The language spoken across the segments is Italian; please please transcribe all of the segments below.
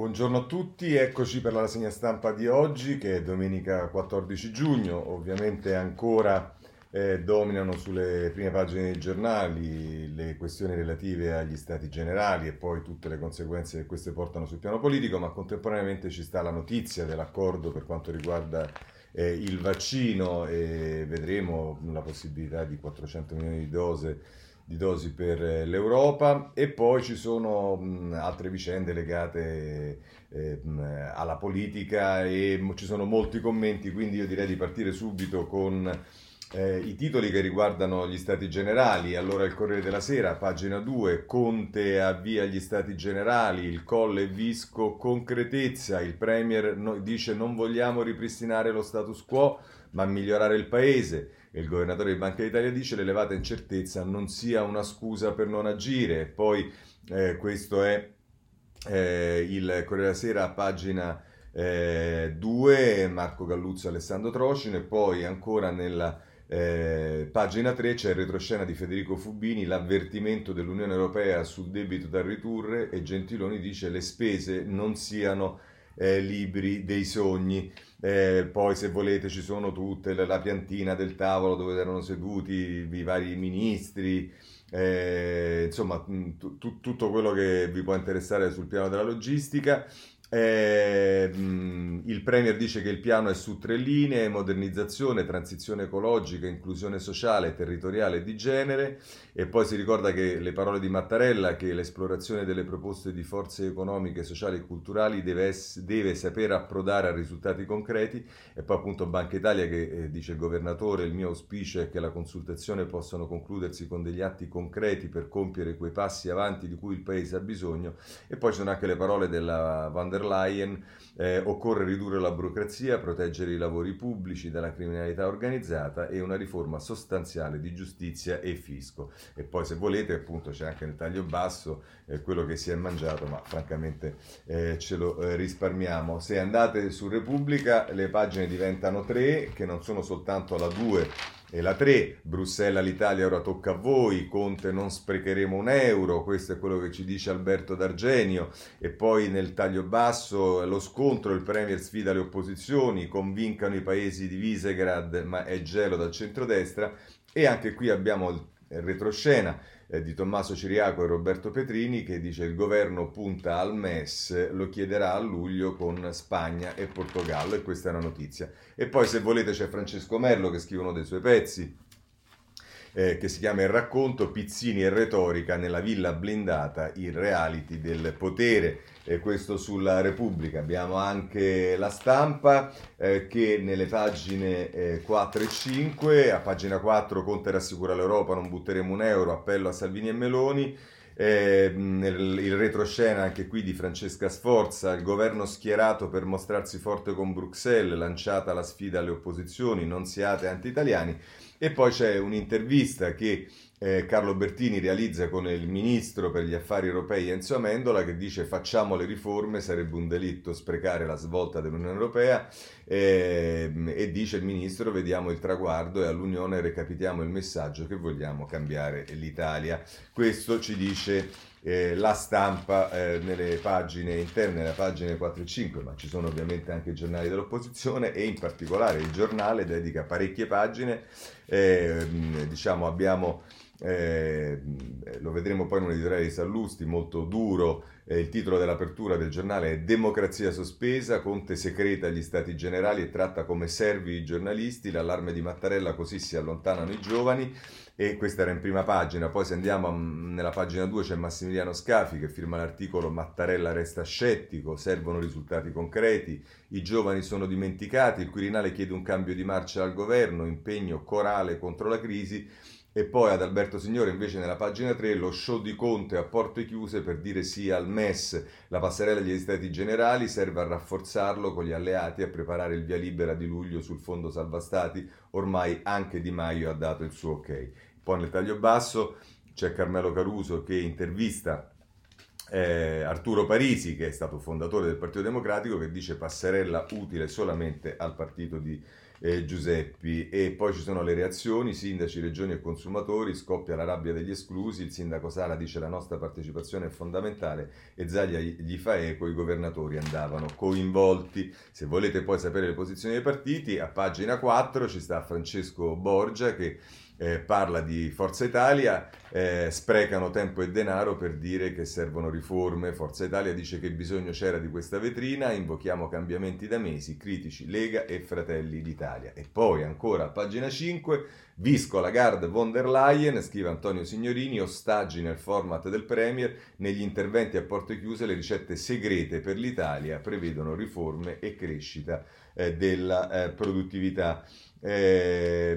Buongiorno a tutti, eccoci per la rassegna stampa di oggi che è domenica 14 giugno, ovviamente ancora eh, dominano sulle prime pagine dei giornali le questioni relative agli stati generali e poi tutte le conseguenze che queste portano sul piano politico, ma contemporaneamente ci sta la notizia dell'accordo per quanto riguarda eh, il vaccino e vedremo la possibilità di 400 milioni di dose di dosi per eh, l'Europa e poi ci sono mh, altre vicende legate eh, mh, alla politica e ci sono molti commenti, quindi io direi di partire subito con eh, i titoli che riguardano gli stati generali. Allora il Corriere della Sera, pagina 2, Conte avvia gli stati generali, il Colle Visco concretezza, il Premier no, dice non vogliamo ripristinare lo status quo ma migliorare il paese il governatore di Banca d'Italia dice l'elevata incertezza non sia una scusa per non agire. Poi eh, questo è eh, il Corriere della Sera, pagina eh, 2, Marco Galluzzo e Alessandro Trocino e poi ancora nella eh, pagina 3 c'è il retroscena di Federico Fubini, l'avvertimento dell'Unione Europea sul debito da ridurre e Gentiloni dice le spese non siano eh, libri dei sogni. Eh, poi se volete ci sono tutte la piantina del tavolo dove erano seduti i vari ministri, eh, insomma t- t- tutto quello che vi può interessare sul piano della logistica. Eh, il Premier dice che il piano è su tre linee, modernizzazione, transizione ecologica, inclusione sociale, territoriale e di genere e poi si ricorda che le parole di Mattarella che l'esplorazione delle proposte di forze economiche, sociali e culturali deve, deve saper approdare a risultati concreti e poi appunto Banca Italia che eh, dice il governatore il mio auspicio è che la consultazione possano concludersi con degli atti concreti per compiere quei passi avanti di cui il Paese ha bisogno e poi ci sono anche le parole della Van der der Leyen, eh, occorre ridurre la burocrazia, proteggere i lavori pubblici dalla criminalità organizzata e una riforma sostanziale di giustizia e fisco. E poi se volete appunto c'è anche nel taglio basso eh, quello che si è mangiato, ma francamente eh, ce lo eh, risparmiamo. Se andate su Repubblica le pagine diventano tre, che non sono soltanto la 2 e la 3, Bruxelles all'Italia ora tocca a voi, Conte non sprecheremo un euro, questo è quello che ci dice Alberto D'Argenio. E poi nel taglio basso lo scontro, il Premier sfida le opposizioni, convincano i paesi di Visegrad ma è gelo dal centrodestra. E anche qui abbiamo il retroscena eh, di Tommaso Ciriaco e Roberto Petrini che dice il governo punta al MES, lo chiederà a luglio con Spagna e Portogallo e questa è una notizia. E poi se volete c'è Francesco Merlo che scrive uno dei suoi pezzi eh, che si chiama Il racconto Pizzini e retorica nella villa blindata, il reality del potere. E questo sulla Repubblica. Abbiamo anche la stampa eh, che nelle pagine eh, 4 e 5, a pagina 4 Conte rassicura l'Europa, non butteremo un euro, appello a Salvini e Meloni. Eh, il retroscena anche qui di Francesca Sforza, il governo schierato per mostrarsi forte con Bruxelles, lanciata la sfida alle opposizioni, non siate anti-italiani. E poi c'è un'intervista che eh, Carlo Bertini realizza con il ministro per gli affari europei Enzo Amendola che dice facciamo le riforme, sarebbe un delitto sprecare la svolta dell'Unione Europea eh, e dice il ministro vediamo il traguardo e all'Unione recapitiamo il messaggio che vogliamo cambiare l'Italia. Questo ci dice eh, la stampa eh, nelle pagine interne, nelle pagine 4 e 5, ma ci sono ovviamente anche i giornali dell'opposizione e in particolare il giornale dedica parecchie pagine, eh, diciamo abbiamo eh, lo vedremo poi in un editoriale di Sallusti, molto duro. Eh, il titolo dell'apertura del giornale è Democrazia sospesa, Conte secreta gli stati generali e tratta come servi i giornalisti, l'allarme di Mattarella così si allontanano i giovani. E questa era in prima pagina, poi se andiamo nella pagina 2 c'è Massimiliano Scafi che firma l'articolo Mattarella resta scettico, servono risultati concreti, i giovani sono dimenticati, il Quirinale chiede un cambio di marcia al governo, impegno corale contro la crisi e poi ad Alberto Signore invece nella pagina 3 lo show di Conte a porte chiuse per dire sì al MES, la passerella degli Stati Generali serve a rafforzarlo con gli alleati e a preparare il via libera di luglio sul fondo salva stati, ormai anche Di Maio ha dato il suo ok. Poi nel taglio basso c'è Carmelo Caruso che intervista eh, Arturo Parisi, che è stato fondatore del Partito Democratico, che dice passerella utile solamente al partito di eh, Giuseppi. E poi ci sono le reazioni, sindaci, regioni e consumatori, scoppia la rabbia degli esclusi, il sindaco Sala dice la nostra partecipazione è fondamentale e Zaglia gli fa eco, i governatori andavano coinvolti. Se volete poi sapere le posizioni dei partiti, a pagina 4 ci sta Francesco Borgia che eh, parla di Forza Italia, eh, sprecano tempo e denaro per dire che servono riforme. Forza Italia dice che bisogno c'era di questa vetrina, invochiamo cambiamenti da mesi, critici Lega e Fratelli d'Italia. E poi ancora a pagina 5, Visco, Lagarde, von der Leyen, scrive Antonio Signorini, ostaggi nel format del Premier, negli interventi a porte chiuse le ricette segrete per l'Italia prevedono riforme e crescita eh, della eh, produttività. Eh,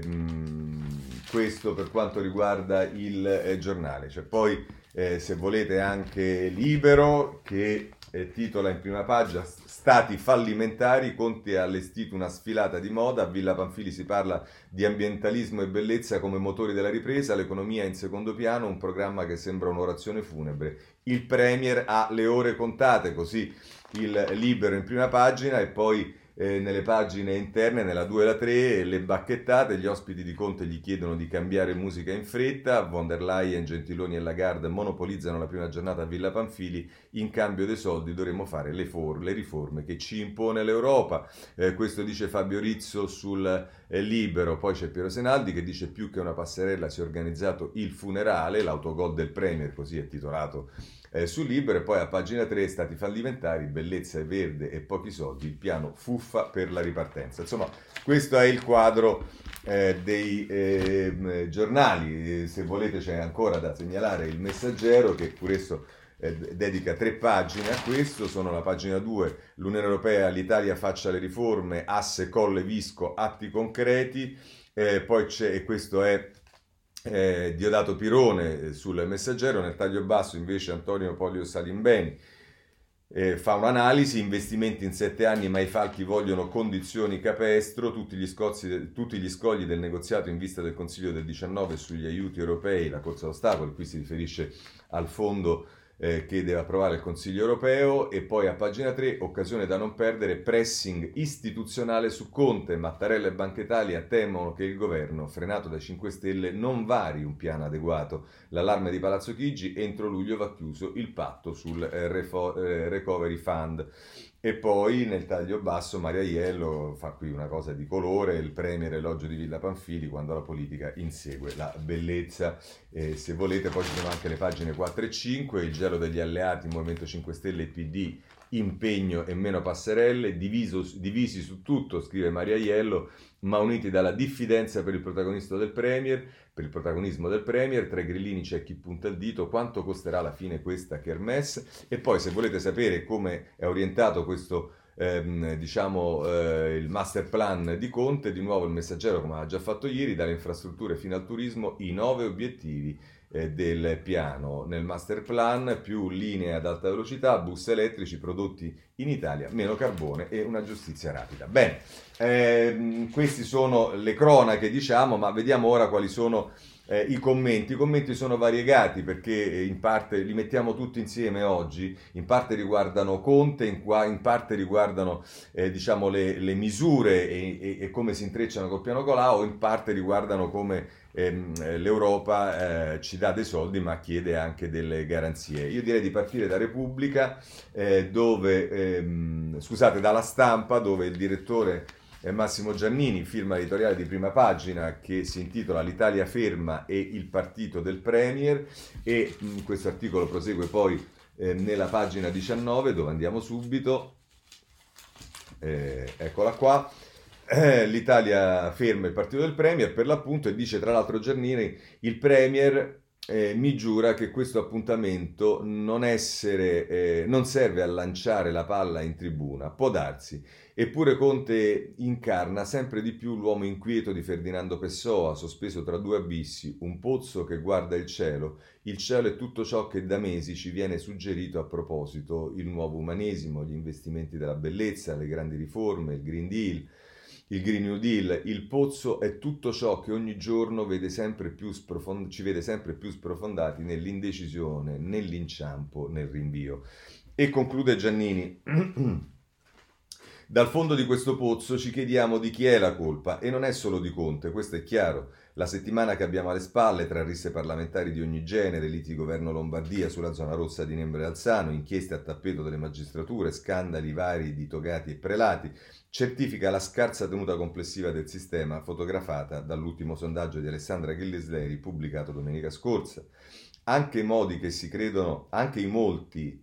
questo per quanto riguarda il eh, giornale. C'è poi, eh, se volete, anche Libero che eh, titola in prima pagina Stati fallimentari, Conte ha allestito una sfilata di moda, a Villa Panfili si parla di ambientalismo e bellezza come motori della ripresa, l'economia in secondo piano, un programma che sembra un'orazione funebre. Il Premier ha le ore contate, così il Libero in prima pagina e poi eh, nelle pagine interne, nella 2 e la 3, le bacchettate, gli ospiti di Conte gli chiedono di cambiare musica in fretta, von der Leyen, Gentiloni e Lagarde monopolizzano la prima giornata a Villa Panfili, in cambio dei soldi dovremmo fare le, for- le riforme che ci impone l'Europa. Eh, questo dice Fabio Rizzo sul eh, Libero, poi c'è Piero Senaldi che dice più che una passerella si è organizzato il funerale, l'autogol del Premier, così è titolato eh, sul libro e poi a pagina 3 stati fallimentari, bellezza e verde e pochi soldi, il piano fuffa per la ripartenza. Insomma, questo è il quadro eh, dei eh, giornali, se volete c'è ancora da segnalare il messaggero che pure esso eh, dedica tre pagine a questo, sono la pagina 2, l'Unione Europea, l'Italia faccia le riforme, asse, colle, visco, atti concreti, eh, poi c'è, e questo è eh, Diodato Pirone eh, sul messaggero, nel taglio basso invece Antonio Polio Salimbeni eh, fa un'analisi, investimenti in sette anni ma i falchi vogliono condizioni capestro, tutti gli, scozzi, tutti gli scogli del negoziato in vista del Consiglio del 19 sugli aiuti europei, la corsa all'ostacolo, qui si riferisce al fondo eh, che deve approvare il Consiglio europeo e poi a pagina 3 occasione da non perdere pressing istituzionale su Conte, Mattarella e Banca Italia temono che il governo frenato dai 5 Stelle non vari un piano adeguato. L'allarme di Palazzo Chigi, entro luglio va chiuso il patto sul eh, refo- eh, recovery fund. E poi nel taglio basso Maria Iello fa qui una cosa di colore, il premier elogio di Villa Panfili quando la politica insegue la bellezza. Eh, se volete poi ci sono anche le pagine 4 e 5, il gelo degli alleati, Movimento 5 Stelle e PD, impegno e meno passerelle, diviso, divisi su tutto, scrive Maria Iello, ma uniti dalla diffidenza per il del Premier, per il protagonismo del Premier, tra i grillini c'è chi punta il dito, quanto costerà alla fine questa kermesse? E poi se volete sapere come è orientato questo ehm, diciamo eh, il master plan di Conte, di nuovo il messaggero come ha già fatto ieri, dalle infrastrutture fino al turismo, i nove obiettivi del piano. Nel master plan più linee ad alta velocità, bus elettrici prodotti in Italia, meno carbone e una giustizia rapida. Bene, ehm, queste sono le cronache, diciamo, ma vediamo ora quali sono eh, i commenti. I commenti sono variegati perché eh, in parte li mettiamo tutti insieme oggi, in parte riguardano Conte, in, qua, in parte riguardano eh, diciamo, le, le misure e, e, e, come si intrecciano col piano Colau, in parte riguardano come ehm, l'Europa eh, ci dà dei soldi ma chiede anche delle garanzie. Io direi di partire da Repubblica, eh, dove, ehm, scusate, dalla stampa, dove il direttore Massimo Giannini, firma editoriale di prima pagina che si intitola L'Italia ferma e il partito del Premier e mh, mm, questo articolo prosegue poi eh, nella pagina 19 dove andiamo subito. Eh, eccola qua. Eh, L'Italia ferma il partito del Premier per l'appunto e dice tra l'altro Giannini il Premier eh, mi giura che questo appuntamento non, essere, eh, non serve a lanciare la palla in tribuna, può darsi. Eppure Conte incarna sempre di più l'uomo inquieto di Ferdinando Pessoa, sospeso tra due abissi, un pozzo che guarda il cielo. Il cielo è tutto ciò che da mesi ci viene suggerito a proposito, il nuovo umanesimo, gli investimenti della bellezza, le grandi riforme, il Green Deal il Green New Deal, il pozzo è tutto ciò che ogni giorno vede sprofond- ci vede sempre più sprofondati nell'indecisione, nell'inciampo, nel rinvio. E conclude Giannini. Dal fondo di questo pozzo ci chiediamo di chi è la colpa e non è solo di Conte, questo è chiaro. La settimana che abbiamo alle spalle, tra risse parlamentari di ogni genere, liti governo Lombardia sulla zona rossa di Nembre Alzano, inchieste a tappeto delle magistrature, scandali vari di togati e prelati, certifica la scarsa tenuta complessiva del sistema fotografata dall'ultimo sondaggio di Alessandra Ghillisleri pubblicato domenica scorsa. Anche i modi che si credono, anche i molti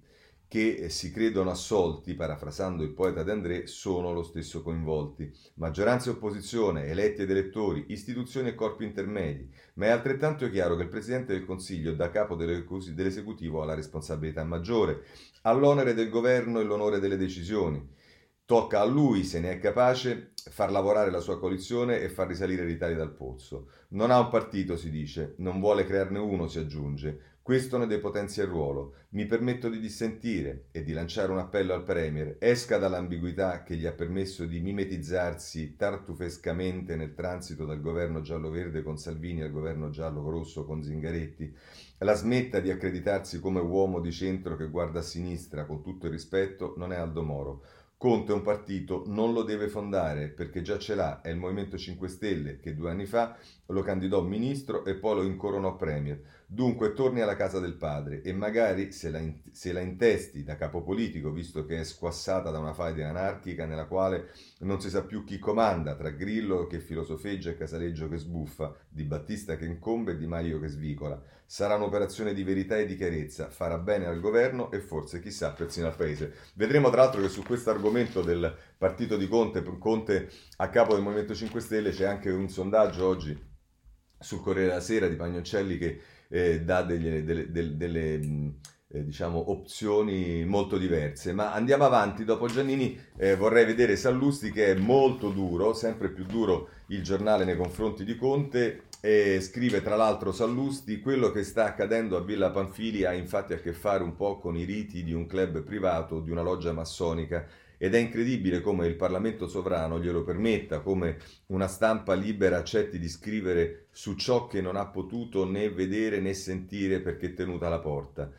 che si credono assolti, parafrasando il poeta d'André, sono lo stesso coinvolti. Maggioranza e opposizione, eletti ed elettori, istituzioni e corpi intermedi. Ma è altrettanto chiaro che il Presidente del Consiglio, da capo dell'esecutivo, ha la responsabilità maggiore, ha l'onere del governo e l'onore delle decisioni. Tocca a lui, se ne è capace, far lavorare la sua coalizione e far risalire l'Italia dal pozzo. Non ha un partito, si dice, non vuole crearne uno, si aggiunge. Questo ne depotenzia il ruolo. Mi permetto di dissentire e di lanciare un appello al Premier. Esca dall'ambiguità che gli ha permesso di mimetizzarsi tartufescamente nel transito dal governo giallo-verde con Salvini al governo giallo-rosso con Zingaretti. La smetta di accreditarsi come uomo di centro che guarda a sinistra, con tutto il rispetto, non è Aldo Moro. Conte un partito non lo deve fondare perché già ce l'ha, è il Movimento 5 Stelle che due anni fa lo candidò ministro e poi lo incoronò premier. Dunque torni alla casa del padre e magari se la, in, se la intesti da capo politico, visto che è squassata da una faida anarchica nella quale non si sa più chi comanda, tra Grillo che filosofeggia e Casaleggio che sbuffa, Di Battista che incombe e Di Maio che svicola. Sarà un'operazione di verità e di chiarezza, farà bene al governo e forse chissà persino al paese. Vedremo tra l'altro che su questo argomento del partito di Conte, Conte a capo del Movimento 5 Stelle, c'è anche un sondaggio oggi sul Corriere della Sera di Pagnoncelli che eh, dà delle, delle, delle, delle eh, diciamo, opzioni molto diverse. Ma andiamo avanti, dopo Giannini eh, vorrei vedere Sallusti che è molto duro, sempre più duro il giornale nei confronti di Conte. E scrive tra l'altro Sallusti, quello che sta accadendo a Villa Panfili ha infatti a che fare un po' con i riti di un club privato, di una loggia massonica ed è incredibile come il Parlamento sovrano glielo permetta, come una stampa libera accetti di scrivere su ciò che non ha potuto né vedere né sentire perché tenuta alla porta.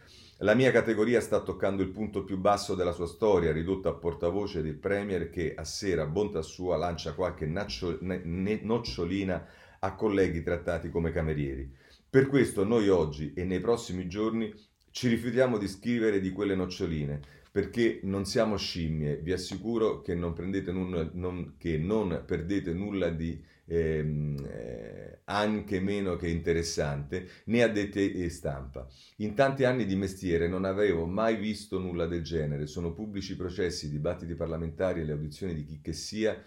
La mia categoria sta toccando il punto più basso della sua storia, ridotto a portavoce del Premier che a sera, bontà sua, lancia qualche naccio, ne, nocciolina a colleghi trattati come camerieri. Per questo noi oggi e nei prossimi giorni ci rifiutiamo di scrivere di quelle noccioline, perché non siamo scimmie, vi assicuro che non, nulla, non, che non perdete nulla di ehm, eh, anche meno che interessante, né addetti e stampa. In tanti anni di mestiere non avevo mai visto nulla del genere, sono pubblici processi, dibattiti parlamentari e le audizioni di chi che sia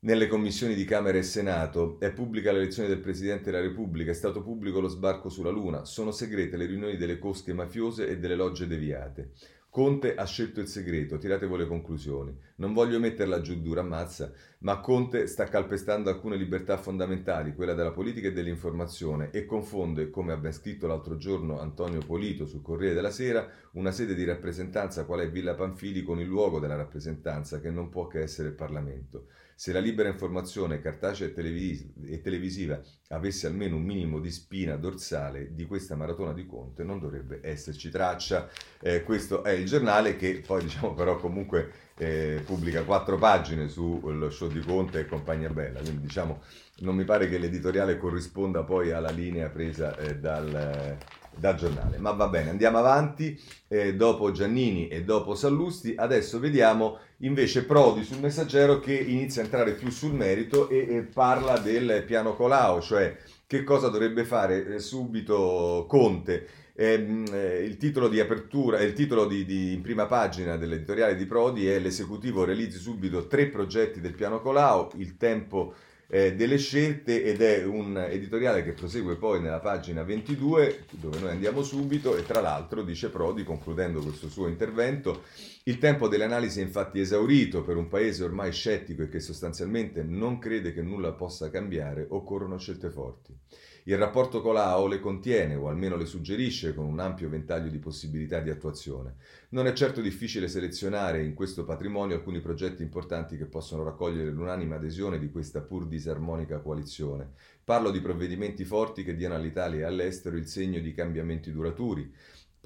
nelle commissioni di Camera e Senato, è pubblica l'elezione del Presidente della Repubblica, è stato pubblico lo sbarco sulla Luna, sono segrete le riunioni delle cosche mafiose e delle logge deviate. Conte ha scelto il segreto, tirate voi le conclusioni. Non voglio metterla giù dura, ammazza, ma Conte sta calpestando alcune libertà fondamentali, quella della politica e dell'informazione, e confonde, come ha ben scritto l'altro giorno Antonio Polito sul Corriere della Sera, una sede di rappresentanza qual è Villa Panfili con il luogo della rappresentanza, che non può che essere il Parlamento. Se la libera informazione cartacea e, televis- e televisiva avesse almeno un minimo di spina dorsale di questa maratona di Conte, non dovrebbe esserci traccia. Eh, questo è il giornale che poi diciamo però comunque eh, pubblica quattro pagine sullo show di Conte e compagnia bella, quindi diciamo non mi pare che l'editoriale corrisponda poi alla linea presa eh, dal, dal, giornale. Ma va bene, andiamo avanti. Eh, dopo Giannini e dopo Sallusti, adesso vediamo invece Prodi sul messaggero che inizia a entrare più sul merito e, e parla del piano Colau, cioè che cosa dovrebbe fare eh, subito Conte. Ehm, eh, il titolo di apertura, il titolo di, di, in prima pagina dell'editoriale di Prodi è l'esecutivo realizzi subito tre progetti del piano Colau, il tempo eh, delle scelte ed è un editoriale che prosegue poi nella pagina 22 dove noi andiamo subito e tra l'altro dice Prodi concludendo questo suo intervento il tempo delle analisi è infatti esaurito per un paese ormai scettico e che sostanzialmente non crede che nulla possa cambiare occorrono scelte forti Il rapporto Colau le contiene, o almeno le suggerisce, con un ampio ventaglio di possibilità di attuazione. Non è certo difficile selezionare in questo patrimonio alcuni progetti importanti che possono raccogliere l'unanime adesione di questa pur disarmonica coalizione. Parlo di provvedimenti forti che diano all'Italia e all'estero il segno di cambiamenti duraturi,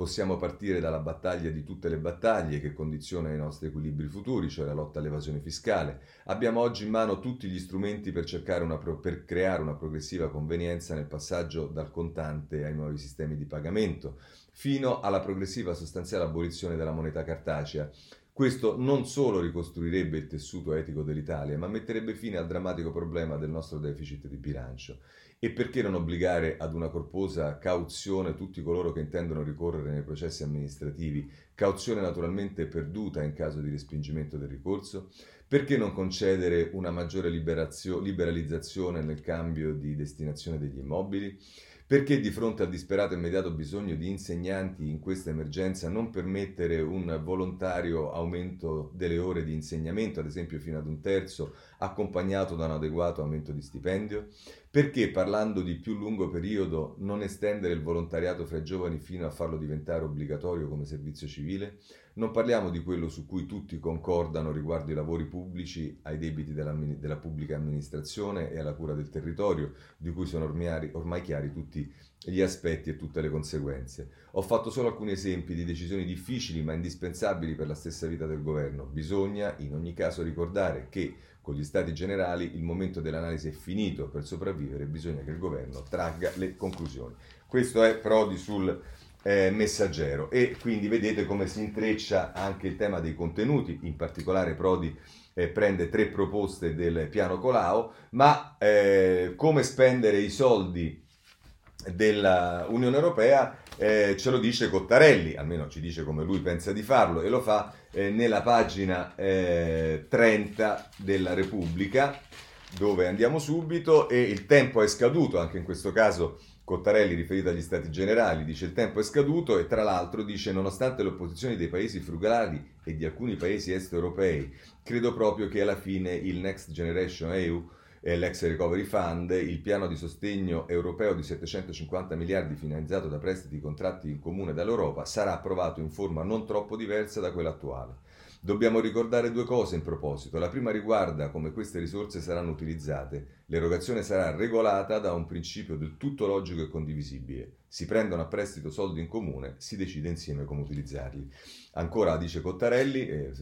Possiamo partire dalla battaglia di tutte le battaglie che condiziona i nostri equilibri futuri, cioè la lotta all'evasione fiscale. Abbiamo oggi in mano tutti gli strumenti per, una, per creare una progressiva convenienza nel passaggio dal contante ai nuovi sistemi di pagamento, fino alla progressiva sostanziale abolizione della moneta cartacea. Questo non solo ricostruirebbe il tessuto etico dell'Italia, ma metterebbe fine al drammatico problema del nostro deficit di bilancio. E perché non obbligare ad una corposa cauzione tutti coloro che intendono ricorrere nei processi amministrativi, cauzione naturalmente perduta in caso di respingimento del ricorso? Perché non concedere una maggiore liberalizzazione nel cambio di destinazione degli immobili? Perché di fronte al disperato e immediato bisogno di insegnanti in questa emergenza non permettere un volontario aumento delle ore di insegnamento, ad esempio fino ad un terzo, accompagnato da un adeguato aumento di stipendio? Perché parlando di più lungo periodo non estendere il volontariato fra i giovani fino a farlo diventare obbligatorio come servizio civile? Non parliamo di quello su cui tutti concordano riguardo i lavori pubblici, ai debiti della, della pubblica amministrazione e alla cura del territorio, di cui sono ormai, ormai chiari tutti gli aspetti e tutte le conseguenze. Ho fatto solo alcuni esempi di decisioni difficili ma indispensabili per la stessa vita del governo. Bisogna in ogni caso ricordare che con gli stati generali il momento dell'analisi è finito, per sopravvivere bisogna che il governo tragga le conclusioni. Questo è Prodi sul eh, messaggero. E quindi vedete come si intreccia anche il tema dei contenuti, in particolare Prodi eh, prende tre proposte del piano Colau, ma eh, come spendere i soldi dell'Unione Europea eh, ce lo dice Cottarelli, almeno ci dice come lui pensa di farlo e lo fa eh, nella pagina 30 eh, della Repubblica dove andiamo subito e il tempo è scaduto, anche in questo caso Cottarelli riferito agli Stati Generali, dice il tempo è scaduto e tra l'altro dice nonostante l'opposizione dei paesi frugali e di alcuni paesi est europei, credo proprio che alla fine il Next Generation EU l'ex Recovery Fund, il piano di sostegno europeo di 750 miliardi finanziato da prestiti contratti in comune dall'Europa sarà approvato in forma non troppo diversa da quella attuale. Dobbiamo ricordare due cose in proposito. La prima riguarda come queste risorse saranno utilizzate. L'erogazione sarà regolata da un principio del tutto logico e condivisibile. Si prendono a prestito soldi in comune, si decide insieme come utilizzarli. Ancora dice Cottarelli, eh,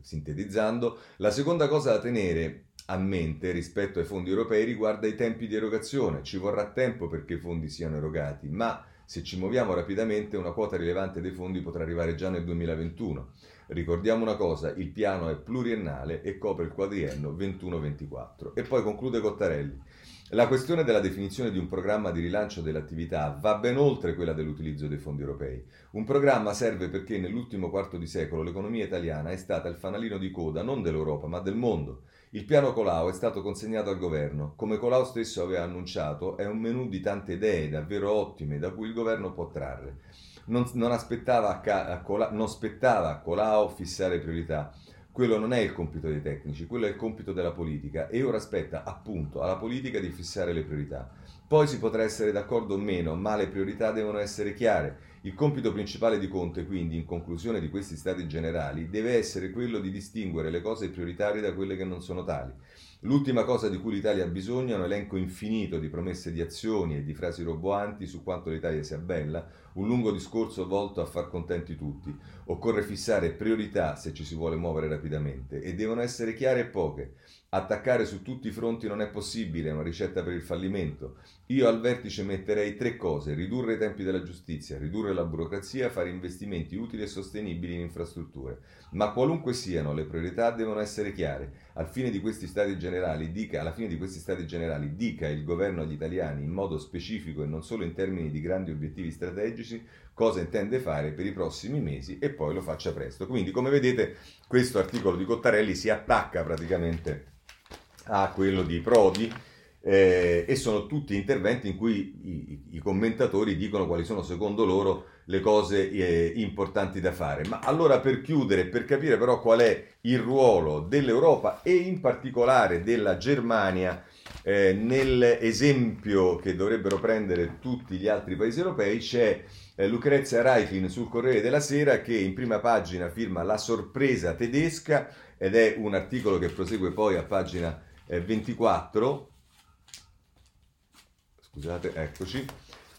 sintetizzando, la seconda cosa da tenere a mente rispetto ai fondi europei riguarda i tempi di erogazione. Ci vorrà tempo perché i fondi siano erogati, ma se ci muoviamo rapidamente una quota rilevante dei fondi potrà arrivare già nel 2021. Ricordiamo una cosa, il piano è pluriennale e copre il quadriennio 21-24. E poi conclude Cottarelli. La questione della definizione di un programma di rilancio dell'attività va ben oltre quella dell'utilizzo dei fondi europei. Un programma serve perché nell'ultimo quarto di secolo l'economia italiana è stata il fanalino di coda non dell'Europa ma del mondo. Il piano Colau è stato consegnato al governo. Come Colau stesso aveva annunciato, è un menù di tante idee davvero ottime da cui il governo può trarre non, non, aspettava a, Cola, non spettava a Colau fissare priorità. Quello non è il compito dei tecnici, quello è il compito della politica e ora aspetta appunto alla politica di fissare le priorità. Poi si potrà essere d'accordo o meno, ma le priorità devono essere chiare. Il compito principale di Conte, quindi, in conclusione di questi stati generali, deve essere quello di distinguere le cose prioritarie da quelle che non sono tali. L'ultima cosa di cui l'Italia ha bisogno è un elenco infinito di promesse di azioni e di frasi roboanti su quanto l'Italia sia bella, un lungo discorso volto a far contenti tutti. Occorre fissare priorità se ci si vuole muovere rapidamente e devono essere chiare e poche. Attaccare su tutti i fronti non è possibile, è una ricetta per il fallimento. Io al vertice metterei tre cose: ridurre i tempi della giustizia, ridurre la burocrazia, fare investimenti utili e sostenibili in infrastrutture. Ma qualunque siano, le priorità devono essere chiare. Al fine di questi stati generali, dica, alla fine di questi stati generali, dica il governo agli italiani in modo specifico e non solo in termini di grandi obiettivi strategici cosa intende fare per i prossimi mesi e poi lo faccia presto. Quindi, come vedete, questo articolo di Cottarelli si attacca praticamente a quello di Prodi eh, e sono tutti interventi in cui i, i, commentatori dicono quali sono secondo loro le cose eh, importanti da fare. Ma allora per chiudere, per capire però qual è il ruolo dell'Europa e in particolare della Germania eh, nell'esempio che dovrebbero prendere tutti gli altri paesi europei c'è eh, Lucrezia Reiklin sul Corriere della Sera che in prima pagina firma La sorpresa tedesca ed è un articolo che prosegue poi a pagina 24. Scusate, eccoci.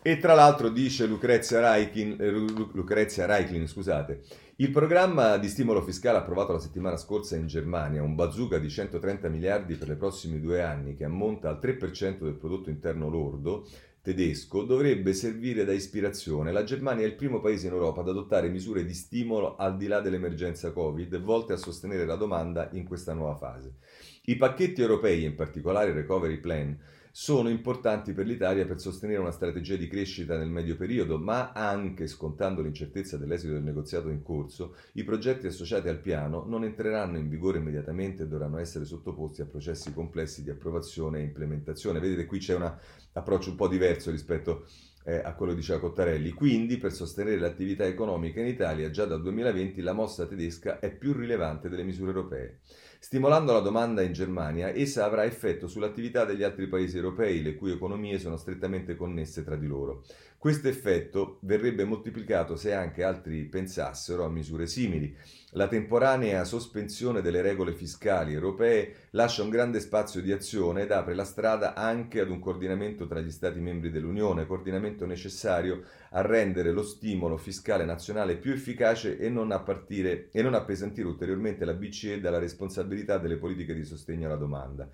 E tra l'altro dice Lucrezia Reiklin, eh, Lucrezia Reiklin scusate, il programma di stimolo fiscale approvato la settimana scorsa in Germania, un bazooka di 130 miliardi per i prossimi due anni che ammonta al 3% del prodotto interno lordo tedesco, dovrebbe servire da ispirazione. La Germania è il primo paese in Europa ad adottare misure di stimolo al di là dell'emergenza Covid volte a sostenere la domanda in questa nuova fase. I pacchetti europei, in particolare il Recovery Plan, sono importanti per l'Italia per sostenere una strategia di crescita nel medio periodo, ma anche, scontando l'incertezza dell'esito del negoziato in corso, i progetti associati al piano non entreranno in vigore immediatamente e dovranno essere sottoposti a processi complessi di approvazione e implementazione. Vedete, qui c'è un approccio un po' diverso rispetto eh, a quello che diceva Cottarelli. Quindi, per sostenere l'attività economica in Italia, già dal 2020 la mossa tedesca è più rilevante delle misure europee. Stimolando la domanda in Germania, essa avrà effetto sull'attività degli altri paesi europei, le cui economie sono strettamente connesse tra di loro. Questo effetto verrebbe moltiplicato se anche altri pensassero a misure simili. La temporanea sospensione delle regole fiscali europee lascia un grande spazio di azione ed apre la strada anche ad un coordinamento tra gli Stati membri dell'Unione, coordinamento necessario a rendere lo stimolo fiscale nazionale più efficace e non, partire, e non appesantire ulteriormente la BCE dalla responsabilità delle politiche di sostegno alla domanda.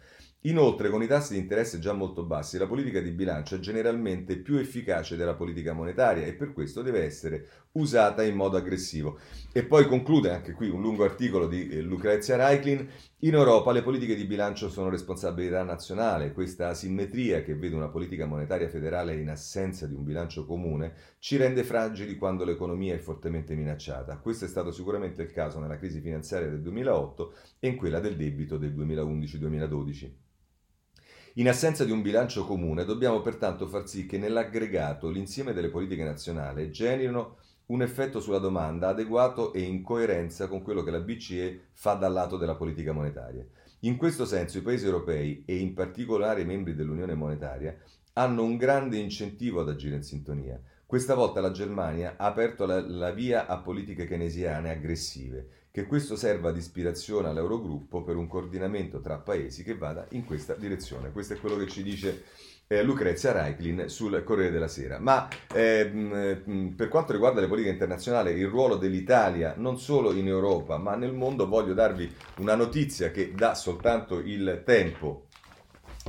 Inoltre, con i tassi di interesse già molto bassi, la politica di bilancio è generalmente più efficace della politica monetaria e per questo deve essere usata in modo aggressivo. E poi conclude anche qui un lungo articolo di eh, Lucrezia Reiklin. In Europa le politiche di bilancio sono responsabilità nazionale. Questa asimmetria che vede una politica monetaria federale in assenza di un bilancio comune ci rende fragili quando l'economia è fortemente minacciata. Questo è stato sicuramente il caso nella crisi finanziaria del 2008 e in quella del debito del 2011-2012. In assenza di un bilancio comune, dobbiamo pertanto far sì che nell'aggregato l'insieme delle politiche nazionali generino un effetto sulla domanda adeguato e in coerenza con quello che la BCE fa dal lato della politica monetaria. In questo senso i paesi europei, e in particolare i membri dell'Unione monetaria, hanno un grande incentivo ad agire in sintonia. Questa volta la Germania ha aperto la, la via a politiche keynesiane aggressive che questo serva di ispirazione all'Eurogruppo per un coordinamento tra paesi che vada in questa direzione. Questo è quello che ci dice eh, Lucrezia Reiklin sul Corriere della Sera. Ma eh, per quanto riguarda le politiche internazionali, il ruolo dell'Italia non solo in Europa ma nel mondo, voglio darvi una notizia che dà soltanto il tempo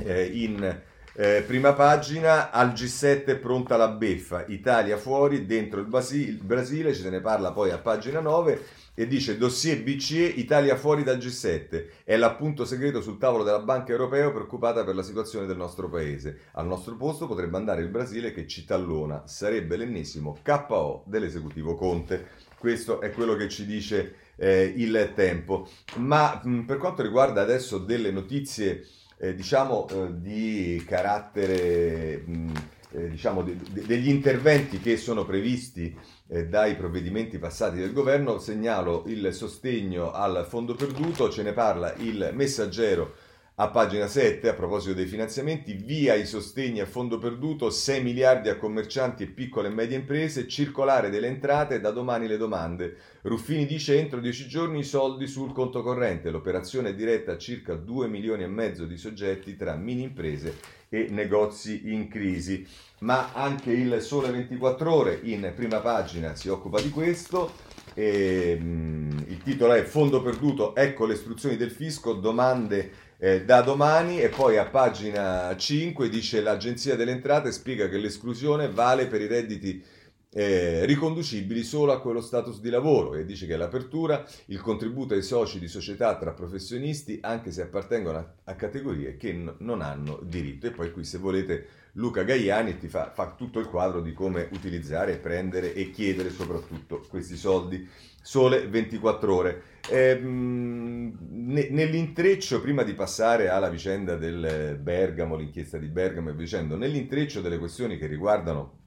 eh, in eh, prima pagina, al G7 pronta la beffa, Italia fuori, dentro il, Basi- il Brasile, ce ne parla poi a pagina 9 e dice dossier BCE Italia fuori dal G7 è l'appunto segreto sul tavolo della Banca Europea preoccupata per la situazione del nostro paese. Al nostro posto potrebbe andare il Brasile che ci tallona. Sarebbe l'ennesimo KO dell'esecutivo Conte. Questo è quello che ci dice eh, il tempo. Ma mh, per quanto riguarda adesso delle notizie eh, diciamo eh, di carattere mh, eh, diciamo de- de- degli interventi che sono previsti eh, dai provvedimenti passati del governo, segnalo il sostegno al fondo perduto, ce ne parla il messaggero a pagina 7 a proposito dei finanziamenti, via i sostegni a fondo perduto, 6 miliardi a commercianti e piccole e medie imprese, circolare delle entrate, da domani le domande. Ruffini dice entro 10 giorni i soldi sul conto corrente, l'operazione è diretta a circa 2 milioni e mezzo di soggetti tra mini imprese e negozi in crisi. Ma anche il Sole 24 Ore in prima pagina si occupa di questo. E, um, il titolo è Fondo perduto, ecco le istruzioni del fisco, domande eh, da domani e poi a pagina 5 dice l'Agenzia delle Entrate spiega che l'esclusione vale per i redditi eh, riconducibili solo a quello status di lavoro e dice che l'apertura, il contributo ai soci di società tra professionisti anche se appartengono a, a categorie che n- non hanno diritto. E poi qui se volete Luca Gaiani ti fa, fa tutto il quadro di come utilizzare, prendere e chiedere soprattutto questi soldi. Sole 24 ore. Eh, ne, nell'intreccio, prima di passare alla vicenda del Bergamo, l'inchiesta di Bergamo e dicendo, nell'intreccio delle questioni che riguardano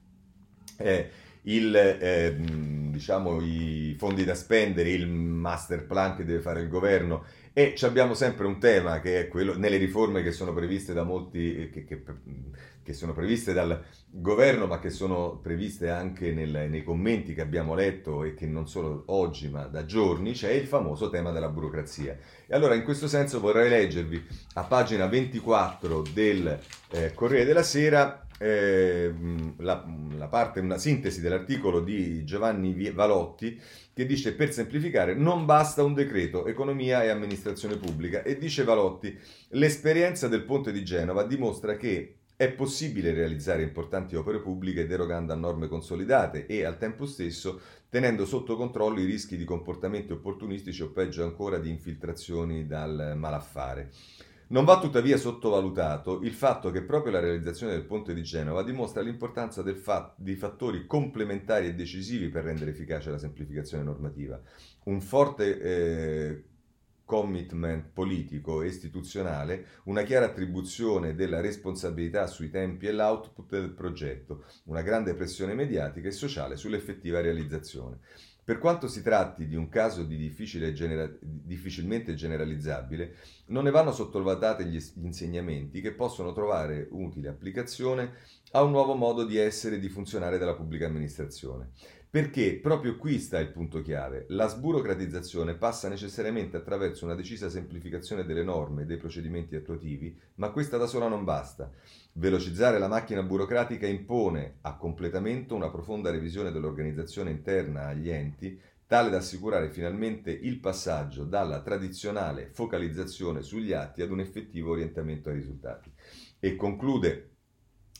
eh, il, eh, diciamo, i fondi da spendere, il master plan che deve fare il governo e abbiamo sempre un tema che è quello nelle riforme che sono previste da molti, che, che, che sono previste dal governo, ma che sono previste anche nel, nei commenti che abbiamo letto e che non solo oggi, ma da giorni, c'è il famoso tema della burocrazia. E allora in questo senso vorrei leggervi a pagina 24 del eh, Corriere della Sera eh, la, la, parte, una sintesi dell'articolo di Giovanni Valotti che dice per semplificare non basta un decreto economia e amministrazione pubblica e dice Valotti l'esperienza del ponte di Genova dimostra che è possibile realizzare importanti opere pubbliche derogando a norme consolidate e al tempo stesso tenendo sotto controllo i rischi di comportamenti opportunistici o peggio ancora di infiltrazioni dal malaffare. Non va tuttavia sottovalutato il fatto che proprio la realizzazione del ponte di Genova dimostra l'importanza fa- di fattori complementari e decisivi per rendere efficace la semplificazione normativa. Un forte eh, commitment politico e istituzionale, una chiara attribuzione della responsabilità sui tempi e l'output del progetto, una grande pressione mediatica e sociale sull'effettiva realizzazione. Per quanto si tratti di un caso di genera- difficilmente generalizzabile, non ne vanno sottovalutati gli, gli insegnamenti che possono trovare utile applicazione a un nuovo modo di essere e di funzionare della pubblica amministrazione. Perché proprio qui sta il punto chiave. La sburocratizzazione passa necessariamente attraverso una decisa semplificazione delle norme e dei procedimenti attuativi, ma questa da sola non basta. Velocizzare la macchina burocratica impone a completamento una profonda revisione dell'organizzazione interna agli enti, tale da assicurare finalmente il passaggio dalla tradizionale focalizzazione sugli atti ad un effettivo orientamento ai risultati. E conclude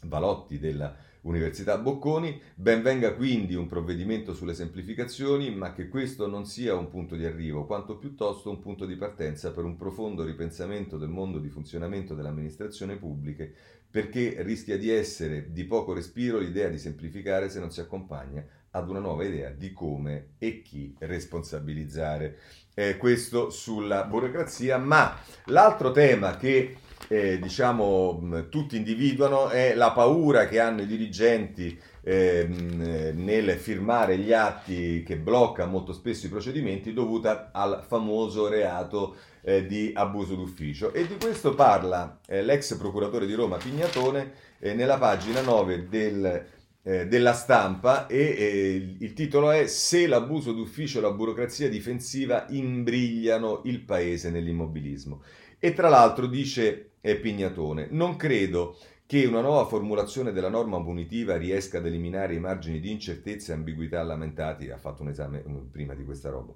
Valotti della Università Bocconi, ben venga quindi un provvedimento sulle semplificazioni, ma che questo non sia un punto di arrivo, quanto piuttosto un punto di partenza per un profondo ripensamento del mondo di funzionamento delle amministrazioni pubbliche perché rischia di essere di poco respiro l'idea di semplificare se non si accompagna ad una nuova idea di come e chi responsabilizzare. Eh, questo sulla burocrazia, ma l'altro tema che eh, diciamo tutti individuano è la paura che hanno i dirigenti ehm, nel firmare gli atti che bloccano molto spesso i procedimenti dovuta al famoso reato eh, di abuso d'ufficio. E di questo parla eh, l'ex procuratore di Roma Pignatone eh, nella pagina 9 del, eh, della stampa e il titolo è Se l'abuso d'ufficio e la burocrazia difensiva imbrigliano il paese nell'immobilismo. E tra l'altro dice eh, Pignatone, non credo che una nuova formulazione della norma punitiva riesca ad eliminare i margini di incertezza e ambiguità lamentati, ha fatto un esame prima di questa roba.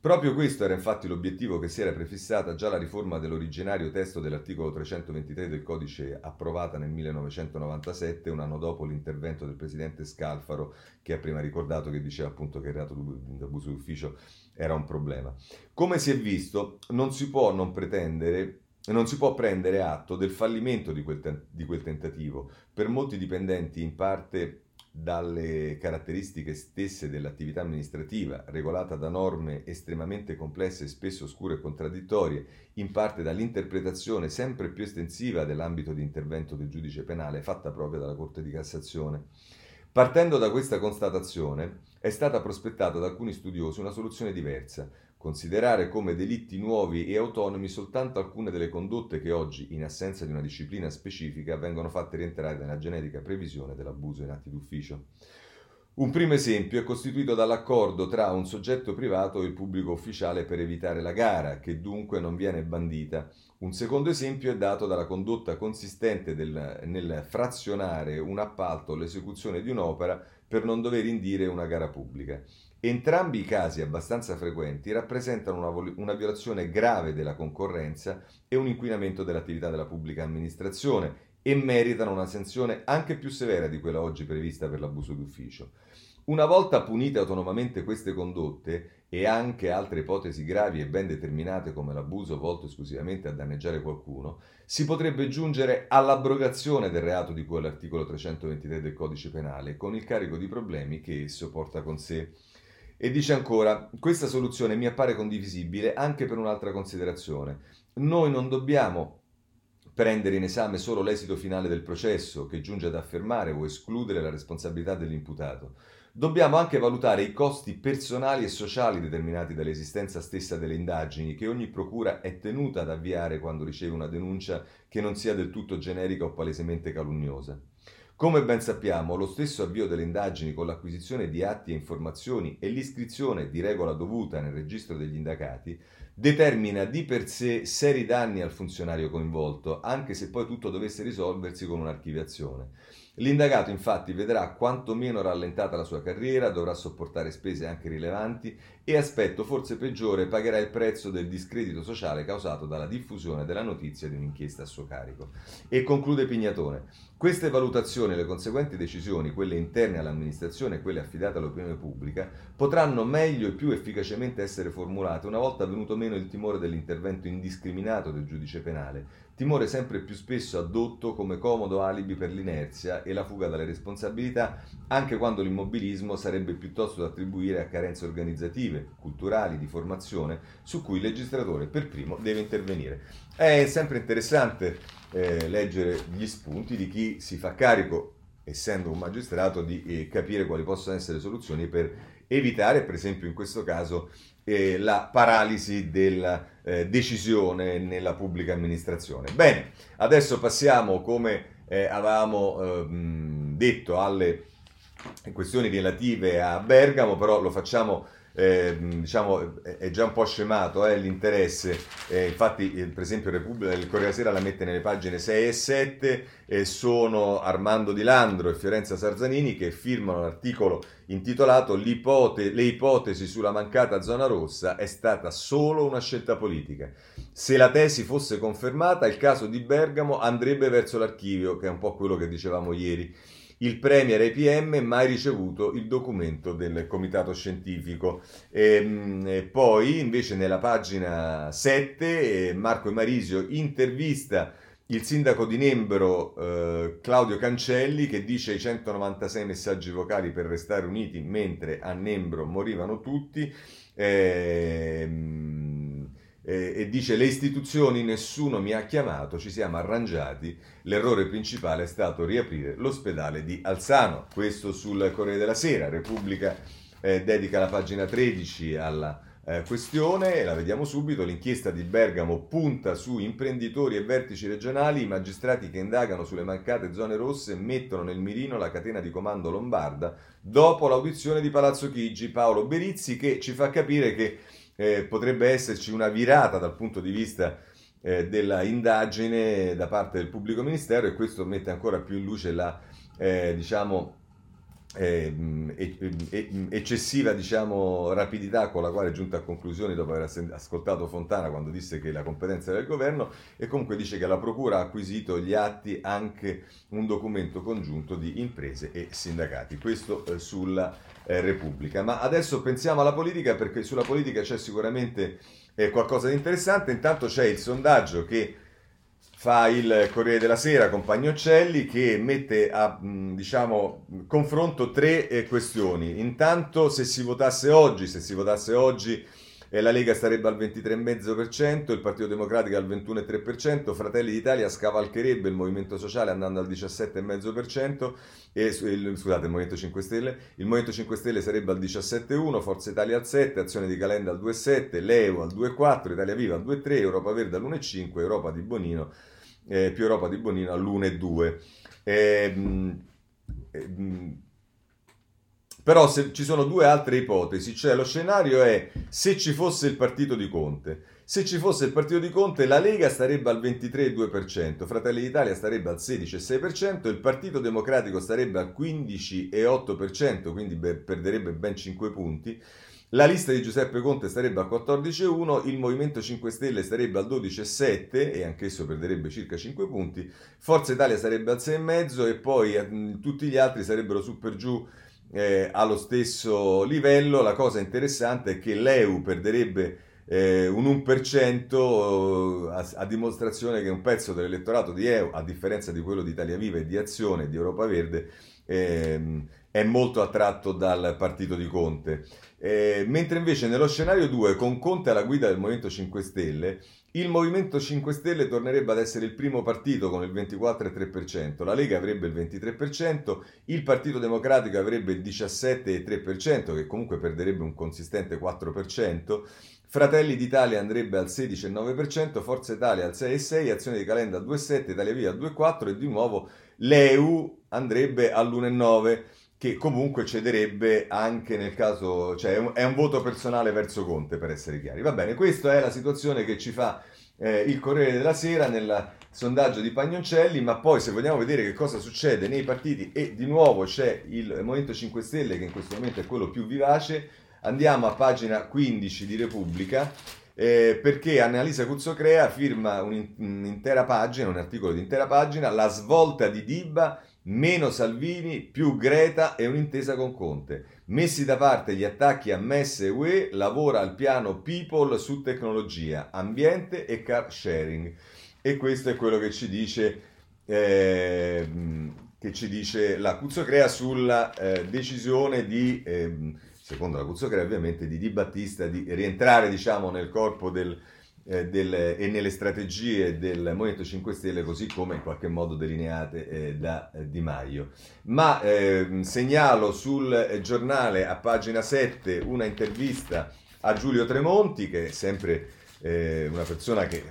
Proprio questo era infatti l'obiettivo che si era prefissata già la riforma dell'originario testo dell'articolo 323 del codice approvata nel 1997, un anno dopo l'intervento del presidente Scalfaro, che ha prima ricordato che diceva appunto che il reato d'abuso d'ufficio era un problema. Come si è visto, non si può non pretendere non si può prendere atto del fallimento di quel, di quel tentativo. Per molti dipendenti, in parte dalle caratteristiche stesse dell'attività amministrativa, regolata da norme estremamente complesse e spesso oscure e contraddittorie, in parte dall'interpretazione sempre più estensiva dell'ambito di intervento del giudice penale fatta proprio dalla Corte di Cassazione. Partendo da questa constatazione, è stata prospettata da alcuni studiosi una soluzione diversa, considerare come delitti nuovi e autonomi soltanto alcune delle condotte che oggi, in assenza di una disciplina specifica, vengono fatte rientrare nella genetica previsione dell'abuso in atti d'ufficio. Un primo esempio è costituito dall'accordo tra un soggetto privato e il pubblico ufficiale per evitare la gara, che dunque non viene bandita. Un secondo esempio è dato dalla condotta consistente del, nel frazionare un appalto o l'esecuzione di un'opera per non dover indire una gara pubblica. Entrambi i casi abbastanza frequenti rappresentano una, una, violazione grave della concorrenza e un inquinamento dell'attività della pubblica amministrazione e meritano una sanzione anche più severa di quella oggi prevista per l'abuso d'ufficio. Una volta punite autonomamente queste condotte e anche altre ipotesi gravi e ben determinate come l'abuso volto esclusivamente a danneggiare qualcuno, si potrebbe giungere all'abrogazione del reato di cui all'articolo 323 del codice penale, con il carico di problemi che esso porta con sé. E dice ancora, questa soluzione mi appare condivisibile anche per un'altra considerazione. Noi non dobbiamo prendere in esame solo l'esito finale del processo che giunge ad affermare o escludere la responsabilità dell'imputato. dobbiamo anche valutare i costi personali e sociali determinati dall'esistenza stessa delle indagini che ogni procura è tenuta ad avviare quando riceve una denuncia che non sia del tutto generica o palesemente calunniosa. Come ben sappiamo, lo stesso avvio delle indagini con l'acquisizione di atti e informazioni e l'iscrizione di regola dovuta nel registro degli indagati determina di per sé seri danni al funzionario coinvolto, anche se poi tutto dovesse risolversi con un'archiviazione. L'indagato infatti vedrà quantomeno rallentata la sua carriera, dovrà sopportare spese anche rilevanti e aspetto forse peggiore pagherà il prezzo del discredito sociale causato dalla diffusione della notizia di un'inchiesta a suo carico. E conclude Pignatone. Queste valutazioni e le conseguenti decisioni, quelle interne all'amministrazione e quelle affidate all'opinione pubblica, potranno meglio e più efficacemente essere formulate una volta venuto meno il timore dell'intervento indiscriminato del giudice penale, timore sempre più spesso addotto come comodo alibi per l'inerzia e la fuga dalle responsabilità, anche quando l'immobilismo sarebbe piuttosto da attribuire a carenze organizzative, culturali, di formazione, su cui il legislatore per primo deve intervenire. È sempre interessante eh, leggere gli spunti di chi si fa carico, essendo un magistrato, di eh, capire quali possono essere le soluzioni per evitare, per esempio in questo caso, eh, la paralisi della eh, decisione nella pubblica amministrazione. Bene, adesso passiamo, come eh, avevamo ehm, detto, alle questioni relative a Bergamo, però lo facciamo eh, diciamo, è già un po' scemato eh, l'interesse, eh, infatti eh, per esempio Repubblica, il Corriere Sera la mette nelle pagine 6 e 7 e sono Armando Di Landro e Fiorenza Sarzanini che firmano l'articolo intitolato L'ipote- Le ipotesi sulla mancata zona rossa è stata solo una scelta politica. Se la tesi fosse confermata il caso di Bergamo andrebbe verso l'archivio, che è un po' quello che dicevamo ieri il Premier EPM mai ricevuto il documento del comitato scientifico. E, ehm, e poi invece nella pagina 7 eh, Marco Marisio intervista il sindaco di Nembro eh, Claudio Cancelli che dice i 196 messaggi vocali per restare uniti mentre a Nembro morivano tutti. Eh, eh, e dice le istituzioni nessuno mi ha chiamato, ci siamo arrangiati, l'errore principale è stato riaprire l'ospedale di Alzano, questo sul Corriere della Sera, Repubblica eh, dedica la pagina 13 alla eh, questione, la vediamo subito, l'inchiesta di Bergamo punta su imprenditori e vertici regionali, i magistrati che indagano sulle mancate zone rosse mettono nel mirino la catena di comando lombarda dopo l'audizione di Palazzo Chigi, Paolo Berizzi che ci fa capire che eh, potrebbe esserci una virata dal punto di vista eh, della indagine da parte del pubblico ministero e questo mette ancora più in luce la eh, diciamo, eh, eccessiva diciamo, rapidità con la quale è giunta a conclusioni dopo aver ascoltato Fontana quando disse che la competenza era del governo e comunque dice che la procura ha acquisito gli atti anche un documento congiunto di imprese e sindacati. Questo eh, sulla eh, Repubblica. Ma adesso pensiamo alla politica perché sulla politica c'è sicuramente eh, qualcosa di interessante. Intanto c'è il sondaggio che fa il Corriere della Sera con Pagnoccelli che mette a diciamo, confronto tre eh, questioni. Intanto se si votasse oggi, se si votasse oggi la Lega starebbe al 23,5%, il Partito Democratico al 21,3%, Fratelli d'Italia scavalcherebbe il Movimento Sociale andando al 17,5%, e, scusate, il Movimento 5 Stelle, il Movimento 5 Stelle sarebbe al 17,1%, Forza Italia al 7%, Azione di Calenda al 2,7%, Leo al 2,4%, Italia Viva al 2,3%, Europa Verde all'1,5%, Europa di Bonino, eh, più Europa di Bonino all'1,2%. Eh, eh, però se, ci sono due altre ipotesi, cioè lo scenario è se ci fosse il partito di Conte. Se ci fosse il partito di Conte, la Lega starebbe al 23,2%, Fratelli d'Italia starebbe al 16,6%, il Partito Democratico starebbe al 15,8%, quindi perderebbe ben 5 punti. La lista di Giuseppe Conte starebbe al 14,1, il Movimento 5 Stelle starebbe al 12,7 e anch'esso perderebbe circa 5 punti, Forza Italia sarebbe al 6,5 e poi eh, tutti gli altri sarebbero su per giù eh, allo stesso livello. La cosa interessante è che l'EU perderebbe eh, un 1% a, a, dimostrazione che un pezzo dell'elettorato di EU, a differenza di quello di Italia Viva e di Azione e di Europa Verde, ehm, è molto attratto dal partito di Conte. Eh, mentre invece nello scenario 2, con Conte alla guida del Movimento 5 Stelle, il Movimento 5 Stelle tornerebbe ad essere il primo partito con il 24,3%, la Lega avrebbe il 23%, il Partito Democratico avrebbe il 17,3%, che comunque perderebbe un consistente 4%, Fratelli d'Italia andrebbe al 16,9%, Forza Italia al 6,6%, Azione di Calenda al 2,7%, Italia Via al 2,4% e di nuovo l'EU andrebbe all'1,9% che comunque cederebbe anche nel caso, cioè è un, voto personale verso Conte per essere chiari. Va bene, questa è la situazione che ci fa eh, il Corriere della Sera nel sondaggio di Pagnoncelli, ma poi se vogliamo vedere che cosa succede nei partiti e di nuovo c'è il Movimento 5 Stelle che in questo momento è quello più vivace, andiamo a pagina 15 di Repubblica. Eh, perché Annalisa Cuzzocrea firma un'intera pagina, un articolo di intera pagina, la svolta di Diba meno Salvini, più Greta e un'intesa con Conte. Messi da parte gli attacchi a MES e UE, lavora al piano People su tecnologia, ambiente e car sharing. E questo è quello che ci dice, eh, che ci dice la Cuzzocrea sulla eh, decisione di, eh, secondo la Cuzzocrea ovviamente, di Di Battista di rientrare diciamo, nel corpo del eh, del, e nelle strategie del Movimento 5 Stelle, così come in qualche modo delineate eh, da eh, Di Maio. Ma ehm, segnalo sul giornale a pagina 7 una intervista a Giulio Tremonti, che è sempre eh, una persona che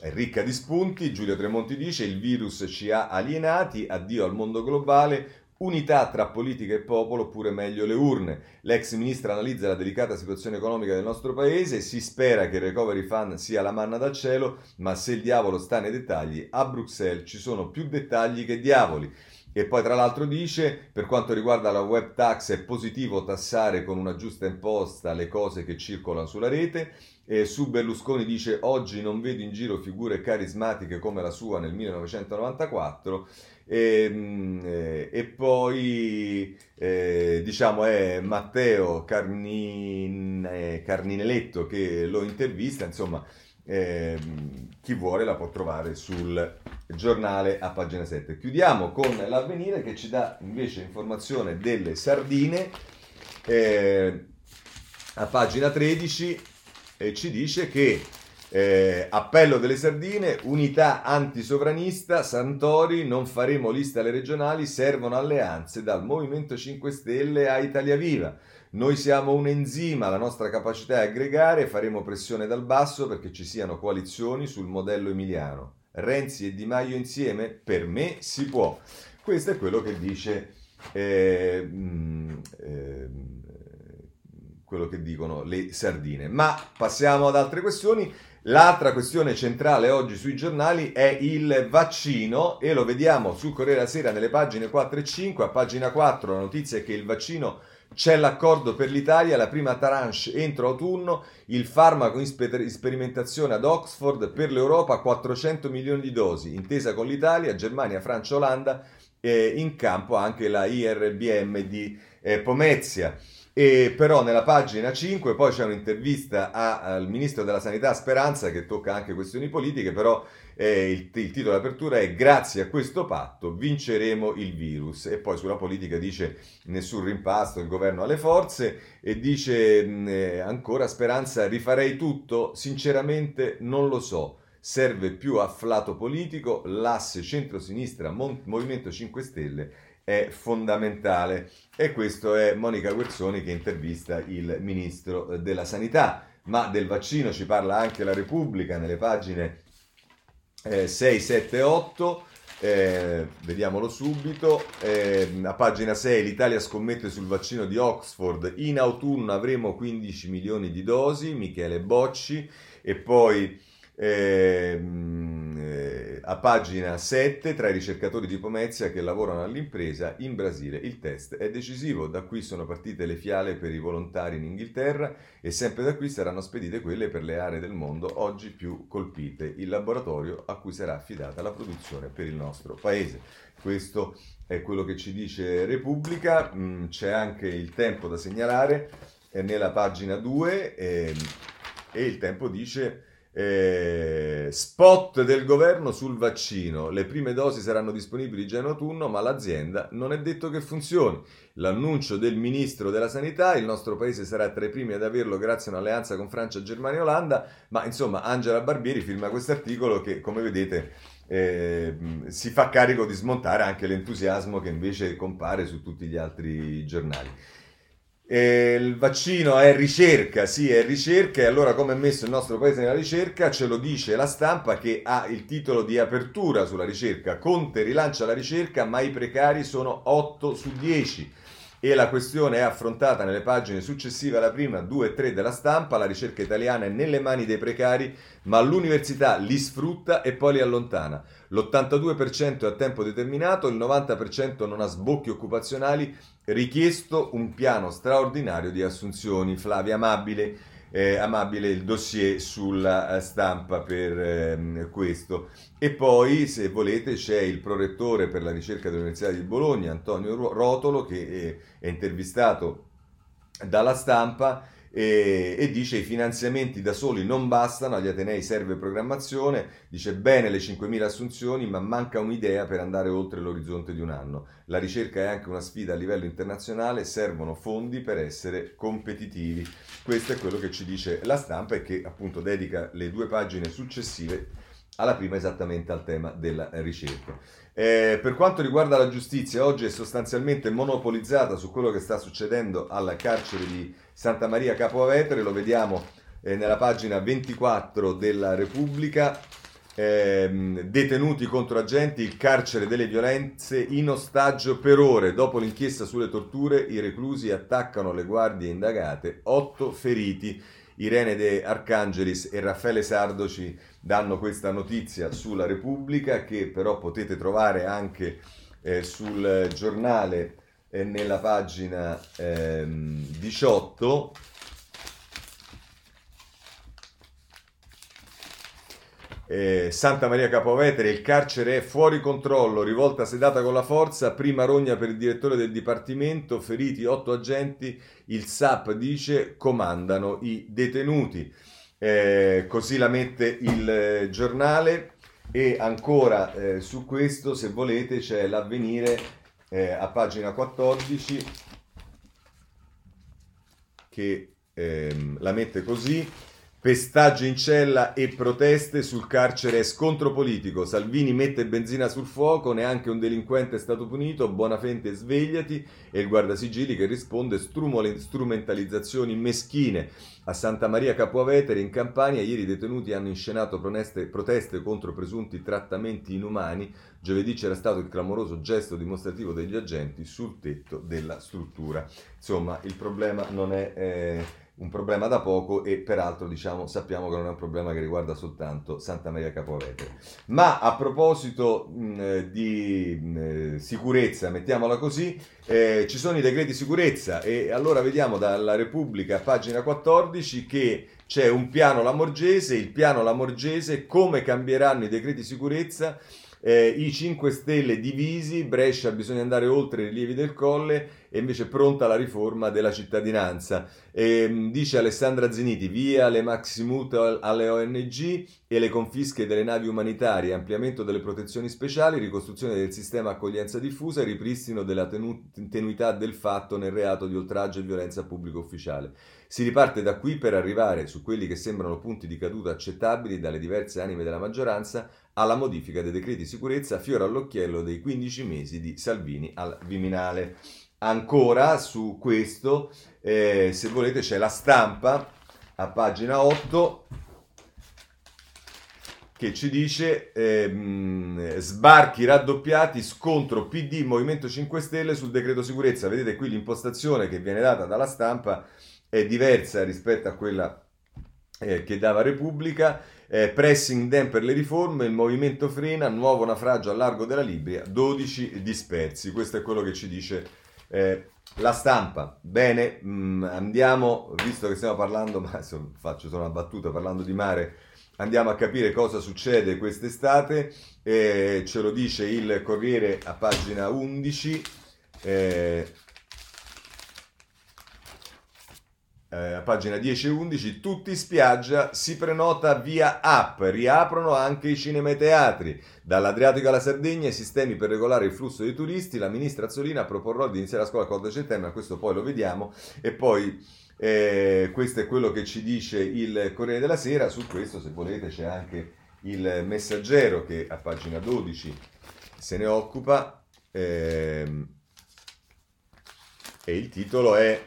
è ricca di spunti. Giulio Tremonti dice: Il virus ci ha alienati, addio al mondo globale, Unità tra politica e popolo, oppure meglio le urne. L'ex ministra analizza la delicata situazione economica del nostro paese, si spera che il recovery fund sia la manna dal cielo, ma se il diavolo sta nei dettagli, a Bruxelles ci sono più dettagli che diavoli. E poi tra l'altro dice, per quanto riguarda la web tax è positivo tassare con una giusta imposta le cose che circolano sulla rete, e su Berlusconi dice oggi non vedo in giro figure carismatiche come la sua nel 1994 e, ehm, eh, e poi eh, diciamo è Matteo Carnin, eh, Carnineletto che lo intervista, insomma eh, chi vuole la può trovare sul giornale a pagina 7. Chiudiamo con l'avvenire che ci dà invece informazione delle sardine eh, a pagina 13 e ci dice che eh, appello delle sardine, unità antisovranista, Santori, non faremo liste alle regionali, servono alleanze dal Movimento 5 Stelle a Italia Viva. Noi siamo un enzima, la nostra capacità è aggregare, faremo pressione dal basso perché ci siano coalizioni sul modello emiliano. Renzi e Di Maio insieme? Per me si può. Questo è quello che dice eh, eh, quello che dicono le sardine. Ma passiamo ad altre questioni. L'altra questione centrale oggi sui giornali è il vaccino e lo vediamo sul Corriere della Sera nelle pagine 4 e 5. A pagina 4 la notizia è che il vaccino c'è l'accordo per l'Italia, la prima tranche entro autunno, il farmaco in sperimentazione ad Oxford per l'Europa 400 milioni di dosi, intesa con l'Italia, Germania, Francia, Olanda, eh, in campo anche la IRBM di eh, Pomezia. E però nella pagina 5 poi c'è un'intervista al ministro della sanità Speranza che tocca anche questioni politiche, però eh, il, il, titolo d'apertura è Grazie a questo patto vinceremo il virus e poi sulla politica dice nessun rimpasto, il governo ha le forze e dice mh, eh, ancora Speranza rifarei tutto, sinceramente non lo so. Serve più afflato politico, l'asse centro-sinistra Movimento 5 Stelle è fondamentale. E questo è Monica Guerzoni che intervista il ministro della Sanità. Ma del vaccino ci parla anche la Repubblica nelle pagine eh, 6, 7, 8. Eh, vediamolo subito. Eh, a pagina 6 l'Italia scommette sul vaccino di Oxford. In autunno avremo 15 milioni di dosi. Michele Bocci. E poi eh, a pagina 7, tra i ricercatori di Pomezia che lavorano all'impresa in Brasile, il test è decisivo. Da qui sono partite le fiale per i volontari in Inghilterra e sempre da qui saranno spedite quelle per le aree del mondo oggi più colpite, il laboratorio a cui sarà affidata la produzione per il nostro paese. Questo è quello che ci dice Repubblica, mm, c'è anche il tempo da segnalare eh, nella pagina 2 eh, e il tempo dice Eh, spot del governo sul vaccino. Le prime dosi saranno disponibili già in autunno, ma l'azienda non è detto che funzioni. L'annuncio del ministro della sanità, il nostro paese sarà tra i primi ad averlo grazie a un'alleanza con Francia, Germania e Olanda, ma insomma Angela Barbieri firma questo articolo che come vedete eh, si fa carico di smontare anche l'entusiasmo che invece compare su tutti gli altri giornali. Eh, il vaccino è ricerca, sì, è ricerca, e allora come è messo il nostro paese nella ricerca? Ce lo dice la stampa che ha il titolo di apertura sulla ricerca. Conte rilancia la ricerca, ma i precari sono 8 su 10 e la questione è affrontata nelle pagine successive alla prima, 2 e 3 della stampa. La ricerca italiana è nelle mani dei precari, ma l'università li sfrutta e poi li allontana. L'82% è a tempo determinato, il 90% non ha sbocchi occupazionali, richiesto un piano straordinario di assunzioni. Flavia Amabile eh, amabile il dossier sulla eh, stampa per eh, questo. E poi, se volete, c'è il prorettore per la ricerca dell'Università di Bologna, Antonio Rotolo, che è intervistato dalla stampa e, e, dice i finanziamenti da soli non bastano, agli Atenei serve programmazione, dice bene le 5.000 assunzioni ma manca un'idea per andare oltre l'orizzonte di un anno. La ricerca è anche una sfida a livello internazionale, servono fondi per essere competitivi. Questo è quello che ci dice la stampa e che appunto dedica le due pagine successive alla prima esattamente al tema della ricerca. Eh, per quanto riguarda la giustizia, oggi è sostanzialmente monopolizzata su quello che sta succedendo al carcere di Santa Maria Capo Avetere, lo vediamo eh, nella pagina 24 della Repubblica. Eh, detenuti contro agenti, il carcere delle violenze in ostaggio per ore. Dopo l'inchiesta sulle torture, i reclusi attaccano le guardie indagate, otto feriti. Irene De Arcangelis e Raffaele Sardo ci danno questa notizia sulla Repubblica che però potete trovare anche eh, sul giornale eh, nella pagina ehm, 18 Eh, Santa Maria Capovetere, il carcere è fuori controllo, rivolta sedata con la forza, prima rogna per il direttore del dipartimento, feriti otto agenti, il SAP dice comandano i detenuti. Eh, così la mette il eh, giornale e ancora eh, su questo, se volete, c'è l'avvenire eh, a pagina 14 che ehm, la mette così. Pestaggio in cella e proteste sul carcere e scontro politico. Salvini mette benzina sul fuoco, neanche un delinquente è stato punito, Buonafente svegliati e il guardasigilli che risponde strumentalizzazioni meschine. A Santa Maria Capuavetere in Campania ieri i detenuti hanno inscenato proteste, proteste contro presunti trattamenti inumani. Giovedì c'era stato il clamoroso gesto dimostrativo degli agenti sul tetto della struttura. Insomma, il problema non è... Eh, un problema da poco e peraltro diciamo, sappiamo che non è un problema che riguarda soltanto Santa Maria Capovetere. Ma a proposito mh, di mh, sicurezza, mettiamola così, eh, ci sono i decreti sicurezza e allora vediamo dalla Repubblica, pagina 14, che c'è un piano Lamorgese, il piano Lamorgese, come cambieranno i decreti sicurezza eh, i 5 Stelle divisi, Brescia bisogna andare oltre i rilievi del colle e invece pronta la riforma della cittadinanza. E, ehm, dice Alessandra Zeniti, via le maximute alle ONG e le confische delle navi umanitarie, ampliamento delle protezioni speciali, ricostruzione del sistema accoglienza diffusa e ripristino della tenu- tenuità del fatto nel reato di oltraggio e violenza pubblico ufficiale. Si riparte da qui per arrivare su quelli che sembrano punti di caduta accettabili dalle diverse anime della maggioranza alla modifica dei decreti sicurezza fiore all'occhiello dei 15 mesi di Salvini al Viminale. Ancora su questo, eh, se volete, c'è la stampa a pagina 8 che ci dice ehm, sbarchi raddoppiati, scontro PD Movimento 5 Stelle sul decreto sicurezza. Vedete qui l'impostazione che viene data dalla stampa è diversa rispetto a quella eh, che dava Repubblica eh, pressing dem per le riforme, il movimento frena, nuovo naufragio a largo della Libia, 12 dispersi. Questo è quello che ci dice eh, la stampa. Bene, mh, mm, andiamo, visto che stiamo parlando, ma insomma, faccio solo una battuta parlando di mare, andiamo a capire cosa succede quest'estate. Eh, ce lo dice il Corriere a pagina 11. Eh, a pagina 10 e 11, tutti spiaggia, si prenota via app, riaprono anche i cinema e teatri. Dall'Adriatico alla Sardegna i sistemi per regolare il flusso dei turisti, la ministra Azzolina proporrà di iniziare la scuola il 4 settembre, questo poi lo vediamo. E poi eh, questo è quello che ci dice il Corriere della Sera, su questo se volete c'è anche il messaggero che a pagina 12 se ne occupa. Ehm, e il titolo è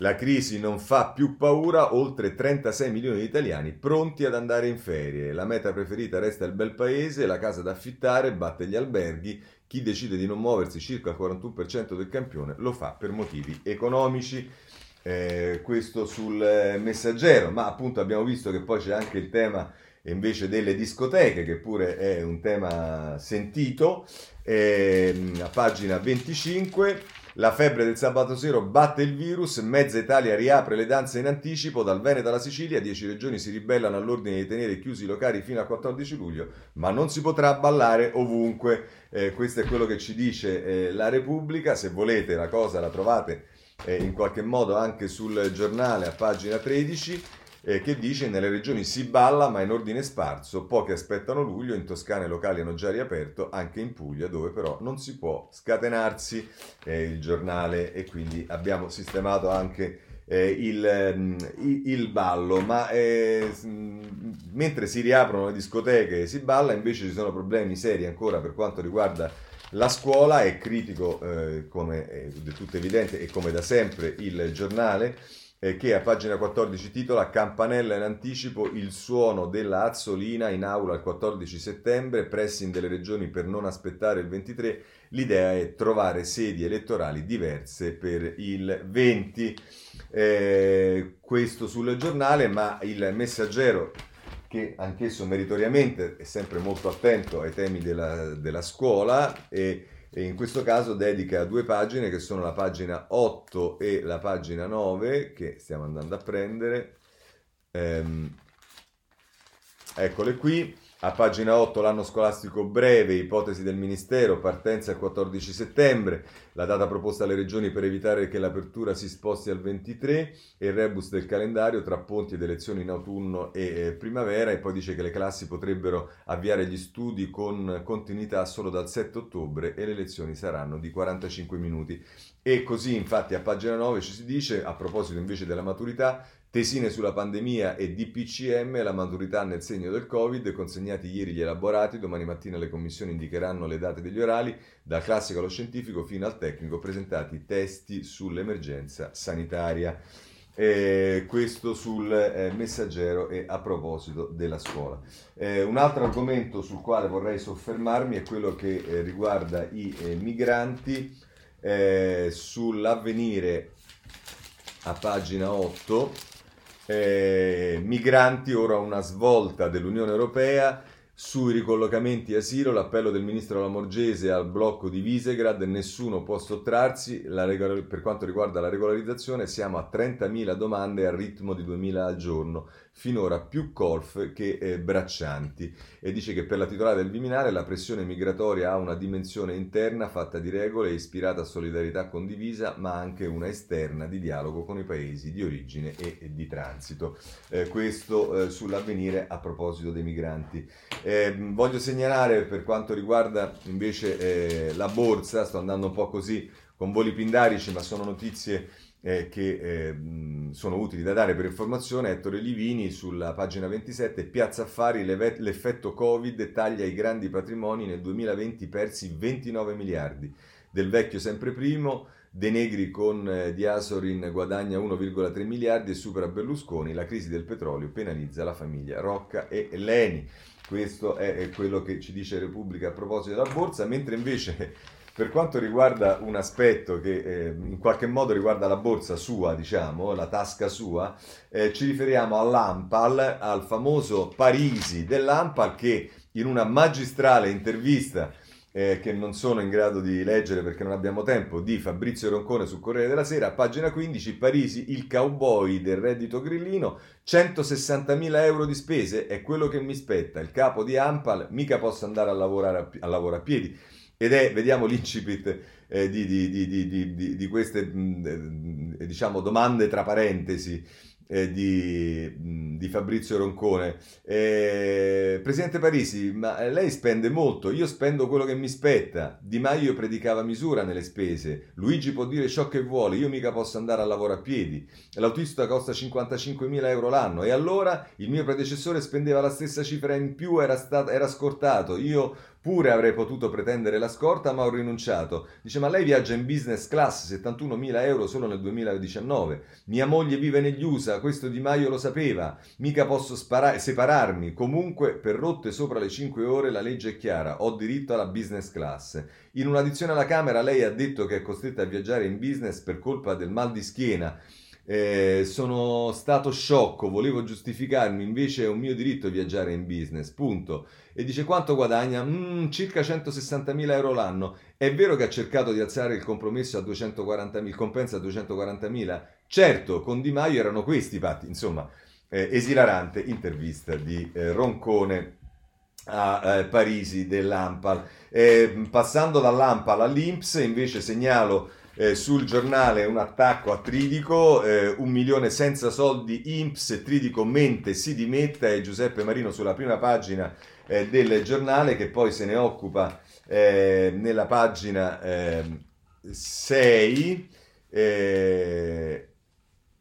La crisi non fa più paura, oltre 36 milioni di italiani pronti ad andare in ferie. La meta preferita resta il bel paese, la casa da affittare batte gli alberghi, chi decide di non muoversi circa il 41% del campione lo fa per motivi economici. Eh, questo sul messaggero, ma appunto abbiamo visto che poi c'è anche il tema invece delle discoteche, che pure è un tema sentito, eh, a pagina 25. La febbre del sabato sera batte il virus, mezza Italia riapre le danze in anticipo, dal Veneto alla Sicilia, 10 regioni si ribellano all'ordine di tenere chiusi i locali fino al 14 luglio, ma non si potrà ballare ovunque. Eh, questo è quello che ci dice eh, la Repubblica, se volete la cosa la trovate eh, in qualche modo anche sul giornale a pagina 13 eh, che dice nelle regioni si balla ma in ordine sparso, pochi aspettano luglio, in Toscana i locali hanno già riaperto, anche in Puglia dove però non si può scatenarsi eh, il giornale e quindi abbiamo sistemato anche eh, il, mm, il, ballo, ma eh, mentre si riaprono le discoteche e si balla invece ci sono problemi seri ancora per quanto riguarda la scuola, è critico eh, come è tutto evidente e come da sempre il giornale eh, che a pagina 14 titola Campanella in anticipo il suono della Azzolina in aula il 14 settembre, pressing delle regioni per non aspettare il 23, l'idea è trovare sedi elettorali diverse per il 20. Eh, questo sul giornale, ma il messaggero che anch'esso meritoriamente è sempre molto attento ai temi della, della scuola e e in questo caso dedica due pagine che sono la pagina 8 e la pagina 9 che stiamo andando a prendere. Ehm, eccole qui. A pagina 8 l'anno scolastico breve, ipotesi del Ministero, partenza il 14 settembre, la data proposta alle regioni per evitare che l'apertura si sposti al 23 e il rebus del calendario tra ponti ed elezioni in autunno e primavera e poi dice che le classi potrebbero avviare gli studi con continuità solo dal 7 ottobre e le lezioni saranno di 45 minuti. E così infatti a pagina 9 ci si dice, a proposito invece della maturità, Tesine sulla pandemia e DPCM, la maturità nel segno del Covid, consegnati ieri gli elaborati, domani mattina le commissioni indicheranno le date degli orali, dal classico allo scientifico fino al tecnico, presentati testi sull'emergenza sanitaria. Eh, questo sul eh, messaggero e a proposito della scuola. Eh, un altro argomento sul quale vorrei soffermarmi è quello che eh, riguarda i migranti. Sull'avvenire a pagina 8 eh, migranti, ora una svolta dell'Unione Europea sui ricollocamenti asilo, l'appello del ministro Lamorgese al blocco di Visegrad, nessuno può sottrarsi, regola- per quanto riguarda la regolarizzazione siamo a 30.000 domande al ritmo di 2.000 al giorno, finora più colf che eh, braccianti e dice che per la titolare del Viminale la pressione migratoria ha una dimensione interna fatta di regole ispirata a solidarietà condivisa ma anche una esterna di dialogo con i paesi di origine e, e di transito. Eh, questo eh, sull'avvenire a proposito dei migranti. Eh, voglio segnalare per quanto riguarda invece eh, la borsa, sto andando un po' così con voli pindarici ma sono notizie eh, che eh, sono utili da dare per informazione, Ettore Livini sulla pagina 27, Piazza Affari, l'effetto Covid taglia i grandi patrimoni, nel 2020 persi 29 miliardi, del vecchio sempre primo, De Negri con eh, Diasorin guadagna 1,3 miliardi e supera Berlusconi, la crisi del petrolio penalizza la famiglia Rocca e Leni. Questo è, è quello che ci dice Repubblica a proposito della borsa, mentre invece per quanto riguarda un aspetto che eh, in qualche modo riguarda la borsa sua, diciamo, la tasca sua, eh, ci riferiamo all'Ampal, al famoso Parisi dell'Ampal che in una magistrale intervista eh, che non sono in grado di leggere perché non abbiamo tempo, di Fabrizio Roncone sul Corriere della Sera, pagina 15, Parisi, il cowboy del reddito grillino, 160.000 euro di spese è quello che mi spetta, il capo di Ampal, mica posso andare a lavorare a, a, lavoro a piedi ed è, vediamo l'incipit eh, di, di, di, di, queste mh, diciamo, domande tra parentesi eh, di, di, Fabrizio Roncone. Eh, Presidente Parisi, ma lei spende molto, io spendo quello che mi spetta. Di Maio predicava misura nelle spese. Luigi può dire ciò che vuole, io mica posso andare a lavoro a piedi. L'autista costa 55.000 euro l'anno e allora il mio predecessore spendeva la stessa cifra in più, era, stato, era scortato. Io Pure avrei potuto pretendere la scorta, ma ho rinunciato. Dice, ma lei viaggia in business class, 71.000 euro solo nel 2019. Mia moglie vive negli USA, questo Di Maio lo sapeva. Mica posso spara- separarmi. Comunque, per rotte sopra le 5 ore la legge è chiara. Ho diritto alla business class. In un'audizione alla Camera lei ha detto che è costretta a viaggiare in business per colpa del mal di schiena. Eh, sono stato sciocco, volevo giustificarmi, invece è un mio diritto viaggiare in business, punto. E dice quanto guadagna? Mm, circa 160.000 euro l'anno. È vero che ha cercato di alzare il compromesso a 240.000, il compenso a 240.000? Certo, con Di Maio erano questi i patti, insomma, eh, esilarante intervista di eh, Roncone a eh, Parisi dell'Ampal. Eh, passando dall'Ampal all'Inps, invece segnalo eh, sul giornale un attacco a Tridico, eh, un milione senza soldi, Imps, Tridico mente, si dimetta e Giuseppe Marino sulla prima pagina eh, del giornale che poi se ne occupa eh, nella pagina 6. Ehm, eh,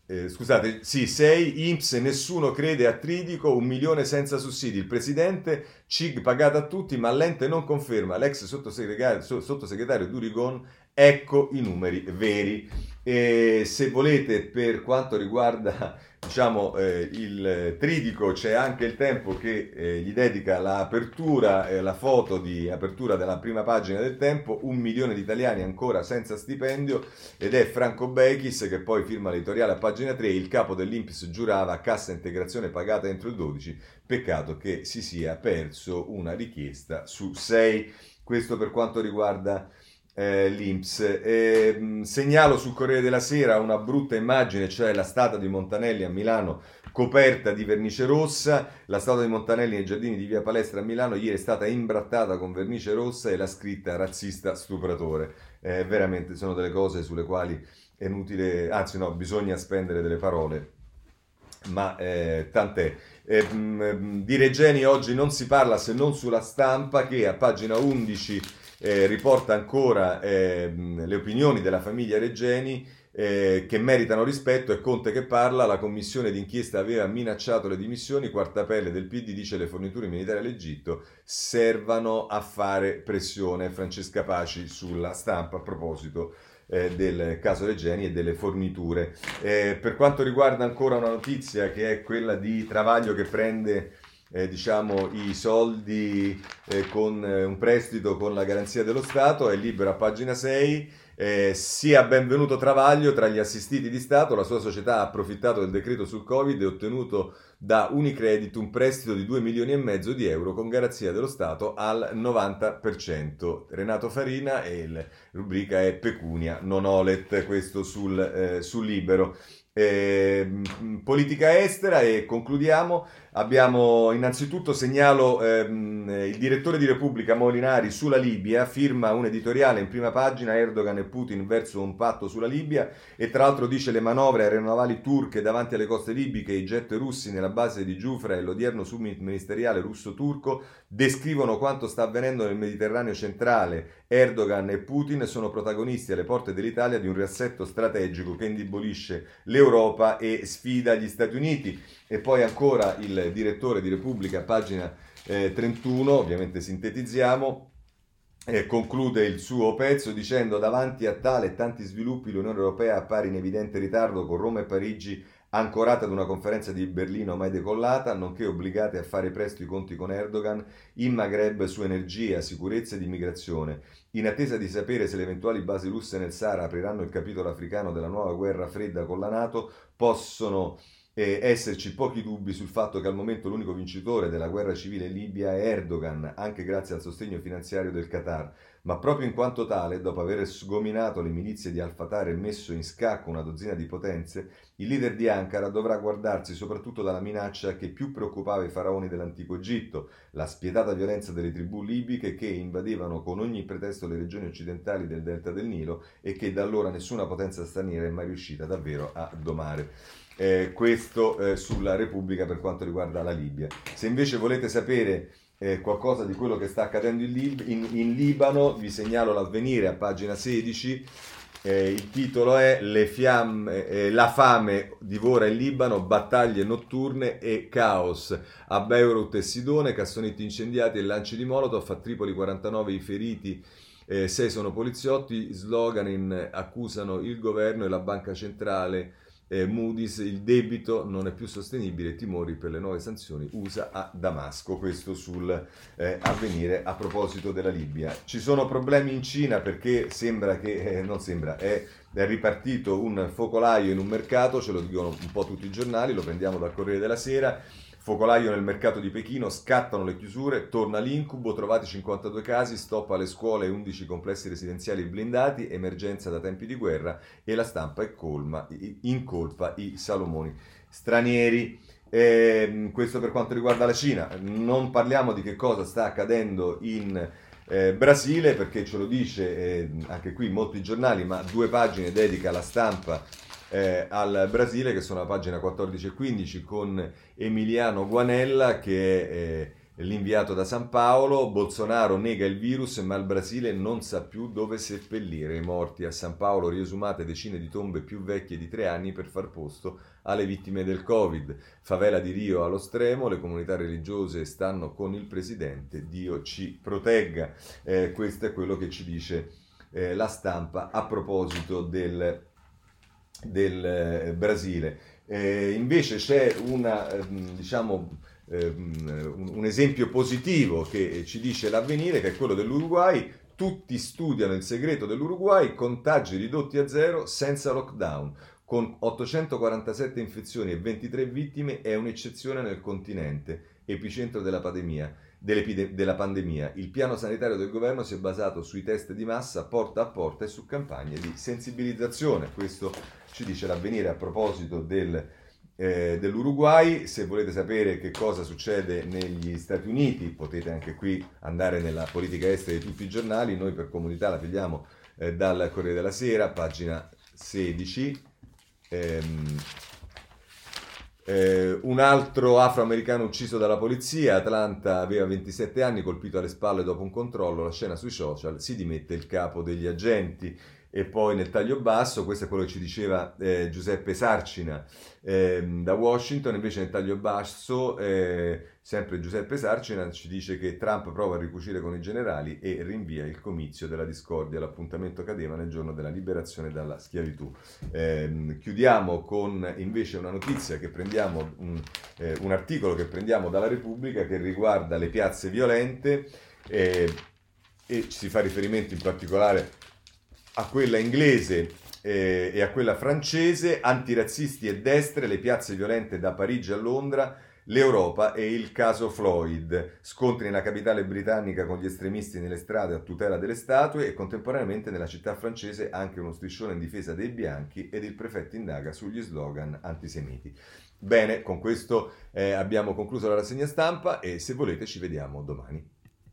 eh, scusate, sì, 6, IMPS, nessuno crede a Tridico, un milione senza sussidi. Il presidente, CIG pagato a tutti, ma l'ente non conferma. L'ex sottosegretario, sottosegretario Durigon Ecco i numeri veri. E se volete, per quanto riguarda diciamo, eh, il tridico, c'è anche il tempo che eh, gli dedica l'apertura, eh, la foto di apertura della prima pagina del tempo, un milione di italiani ancora senza stipendio, ed è Franco Bechis che poi firma l'editoriale a pagina 3, il capo dell'Inps giurava cassa integrazione pagata entro il 12, peccato che si sia perso una richiesta su 6. Questo per quanto riguarda eh, l'Inps. Eh, segnalo sul Corriere della Sera una brutta immagine, cioè la statua di Montanelli a Milano coperta di vernice rossa. La statua di Montanelli nei giardini di Via Palestra a Milano ieri è stata imbrattata con vernice rossa e la scritta razzista stupratore. Eh, veramente sono delle cose sulle quali è inutile, anzi no, bisogna spendere delle parole, ma eh, tant'è. Eh, di Regeni oggi non si parla se non sulla stampa che a pagina 11 eh, riporta ancora eh, le opinioni della famiglia Reggeni eh, che meritano rispetto e Conte che parla, la commissione d'inchiesta aveva minacciato le dimissioni, quarta pelle del PD dice le forniture militari all'Egitto servano a fare pressione, Francesca Paci sulla stampa a proposito eh, del caso Regeni e delle forniture. Eh, per quanto riguarda ancora una notizia che è quella di Travaglio che prende eh, diciamo, i soldi eh, con eh, un prestito con la garanzia dello Stato, è libero a pagina 6. Eh, sia benvenuto Travaglio tra gli assistiti di Stato, la sua società ha approfittato del decreto sul Covid e ottenuto da Unicredit un prestito di 2 milioni e mezzo di euro con garanzia dello Stato al 90%. Renato Farina e la rubrica è Pecunia, non Olet, questo sul, eh, sul libero. Eh, politica estera e concludiamo. Abbiamo innanzitutto segnalo ehm, il direttore di Repubblica Molinari sulla Libia, firma un editoriale in prima pagina Erdogan e Putin verso un patto sulla Libia e tra l'altro dice le manovre aeronavali turche davanti alle coste libiche i jet russi nella base di Giufra e l'odierno summit ministeriale russo-turco descrivono quanto sta avvenendo nel Mediterraneo centrale. Erdogan e Putin sono protagonisti alle porte dell'Italia di un riassetto strategico che indebolisce l'Europa e sfida gli Stati Uniti. E poi ancora il direttore di Repubblica, pagina eh, 31, ovviamente sintetizziamo, eh, conclude il suo pezzo dicendo davanti a tale e tanti sviluppi l'Unione Europea appare in evidente ritardo con Roma e Parigi ancorate ad una conferenza di Berlino mai decollata, nonché obbligate a fare presto i conti con Erdogan in Maghreb su energia, sicurezza ed immigrazione. In attesa di sapere se le eventuali basi russe nel Sahara apriranno il capitolo africano della nuova guerra fredda con la Nato, possono eh, esserci pochi dubbi sul fatto che al momento l'unico vincitore della guerra civile in Libia è Erdogan, anche grazie al sostegno finanziario del Qatar, ma proprio in quanto tale, dopo aver sgominato le milizie di Al-Fatah e messo in scacco una dozzina di potenze, il leader di Ankara dovrà guardarsi soprattutto dalla minaccia che più preoccupava i faraoni dell'antico Egitto, la spietata violenza delle tribù libiche che invadevano con ogni pretesto le regioni occidentali del delta del Nilo e che da allora nessuna potenza straniera è mai riuscita davvero a domare. Eh, questo eh, sulla Repubblica per quanto riguarda la Libia. Se invece volete sapere eh, qualcosa di quello che sta accadendo in, Lib- in, in Libano, vi segnalo l'avvenire a pagina 16. Eh, il titolo è fiamme, eh, La fame divora il Libano, battaglie notturne e caos. A Beirut e Sidone, cassonetti incendiati e lanci di Molotov. A Tripoli 49 i feriti, eh, 6 sono poliziotti. Slogan in, accusano il governo e la banca centrale eh, Moody's, il debito non è più sostenibile, timori per le nuove sanzioni USA a Damasco, questo sul eh, avvenire a proposito della Libia. Ci sono problemi in Cina perché sembra che, eh, non sembra, è, è ripartito un focolaio in un mercato, ce lo dicono un po' tutti i giornali, lo prendiamo dal Corriere della Sera, Focolaio nel mercato di Pechino, scattano le chiusure, torna l'incubo, trovati 52 casi, stop alle scuole e 11 complessi residenziali blindati, emergenza da tempi di guerra e la stampa è colma, incolpa i Salomoni stranieri. Eh, questo per quanto riguarda la Cina. Non parliamo di che cosa sta accadendo in eh, Brasile perché ce lo dice eh, anche qui molti giornali, ma due pagine dedica la stampa eh, al Brasile, che sono a pagina 14 e 15, con Emiliano Guanella, che è eh, l'inviato da San Paolo. Bolsonaro nega il virus, ma il Brasile non sa più dove seppellire i morti. A San Paolo riesumate decine di tombe più vecchie di tre anni per far posto alle vittime del Covid. Favela di Rio allo stremo, le comunità religiose stanno con il presidente, Dio ci protegga. Eh, questo è quello che ci dice eh, la stampa a proposito del del eh, Brasile. Eh, invece c'è una, ehm, diciamo, ehm, un, esempio positivo che ci dice l'avvenire, che è quello dell'Uruguay. Tutti studiano il segreto dell'Uruguay, contagi ridotti a zero senza lockdown. Con 847 infezioni e 23 vittime è un'eccezione nel continente, epicentro della pandemia della pandemia. Il piano sanitario del governo si è basato sui test di massa porta a porta e su campagne di sensibilizzazione. Questo ci dice l'avvenire a proposito del, eh, dell'Uruguay. Se volete sapere che cosa succede negli Stati Uniti, potete anche qui andare nella politica estera di tutti i giornali. Noi per comunità la pigliamo eh, dal Corriere della Sera, pagina 16. Ehm, eh, un altro afroamericano ucciso dalla polizia, Atlanta aveva 27 anni, colpito alle spalle dopo un controllo, la scena sui social, si dimette il capo degli agenti. E poi nel taglio basso, questo è quello che ci diceva eh, Giuseppe Sarcina eh, da Washington, invece nel taglio basso, eh, sempre Giuseppe Sarcina ci dice che Trump prova a ricucire con i generali e rinvia il comizio della discordia. L'appuntamento cadeva nel giorno della liberazione dalla schiavitù. Ehm, chiudiamo con invece una notizia che prendiamo, un, eh, un, articolo che prendiamo dalla Repubblica che riguarda le piazze violente eh, e si fa riferimento in particolare a quella inglese eh, e a quella francese, antirazzisti e destre, le piazze violente da Parigi a Londra, l'Europa e il caso Floyd, scontri nella capitale britannica con gli estremisti nelle strade a tutela delle statue e contemporaneamente nella città francese anche uno striscione in difesa dei bianchi ed il prefetto indaga sugli slogan antisemiti. Bene, con questo eh, abbiamo concluso la rassegna stampa e se volete ci vediamo domani.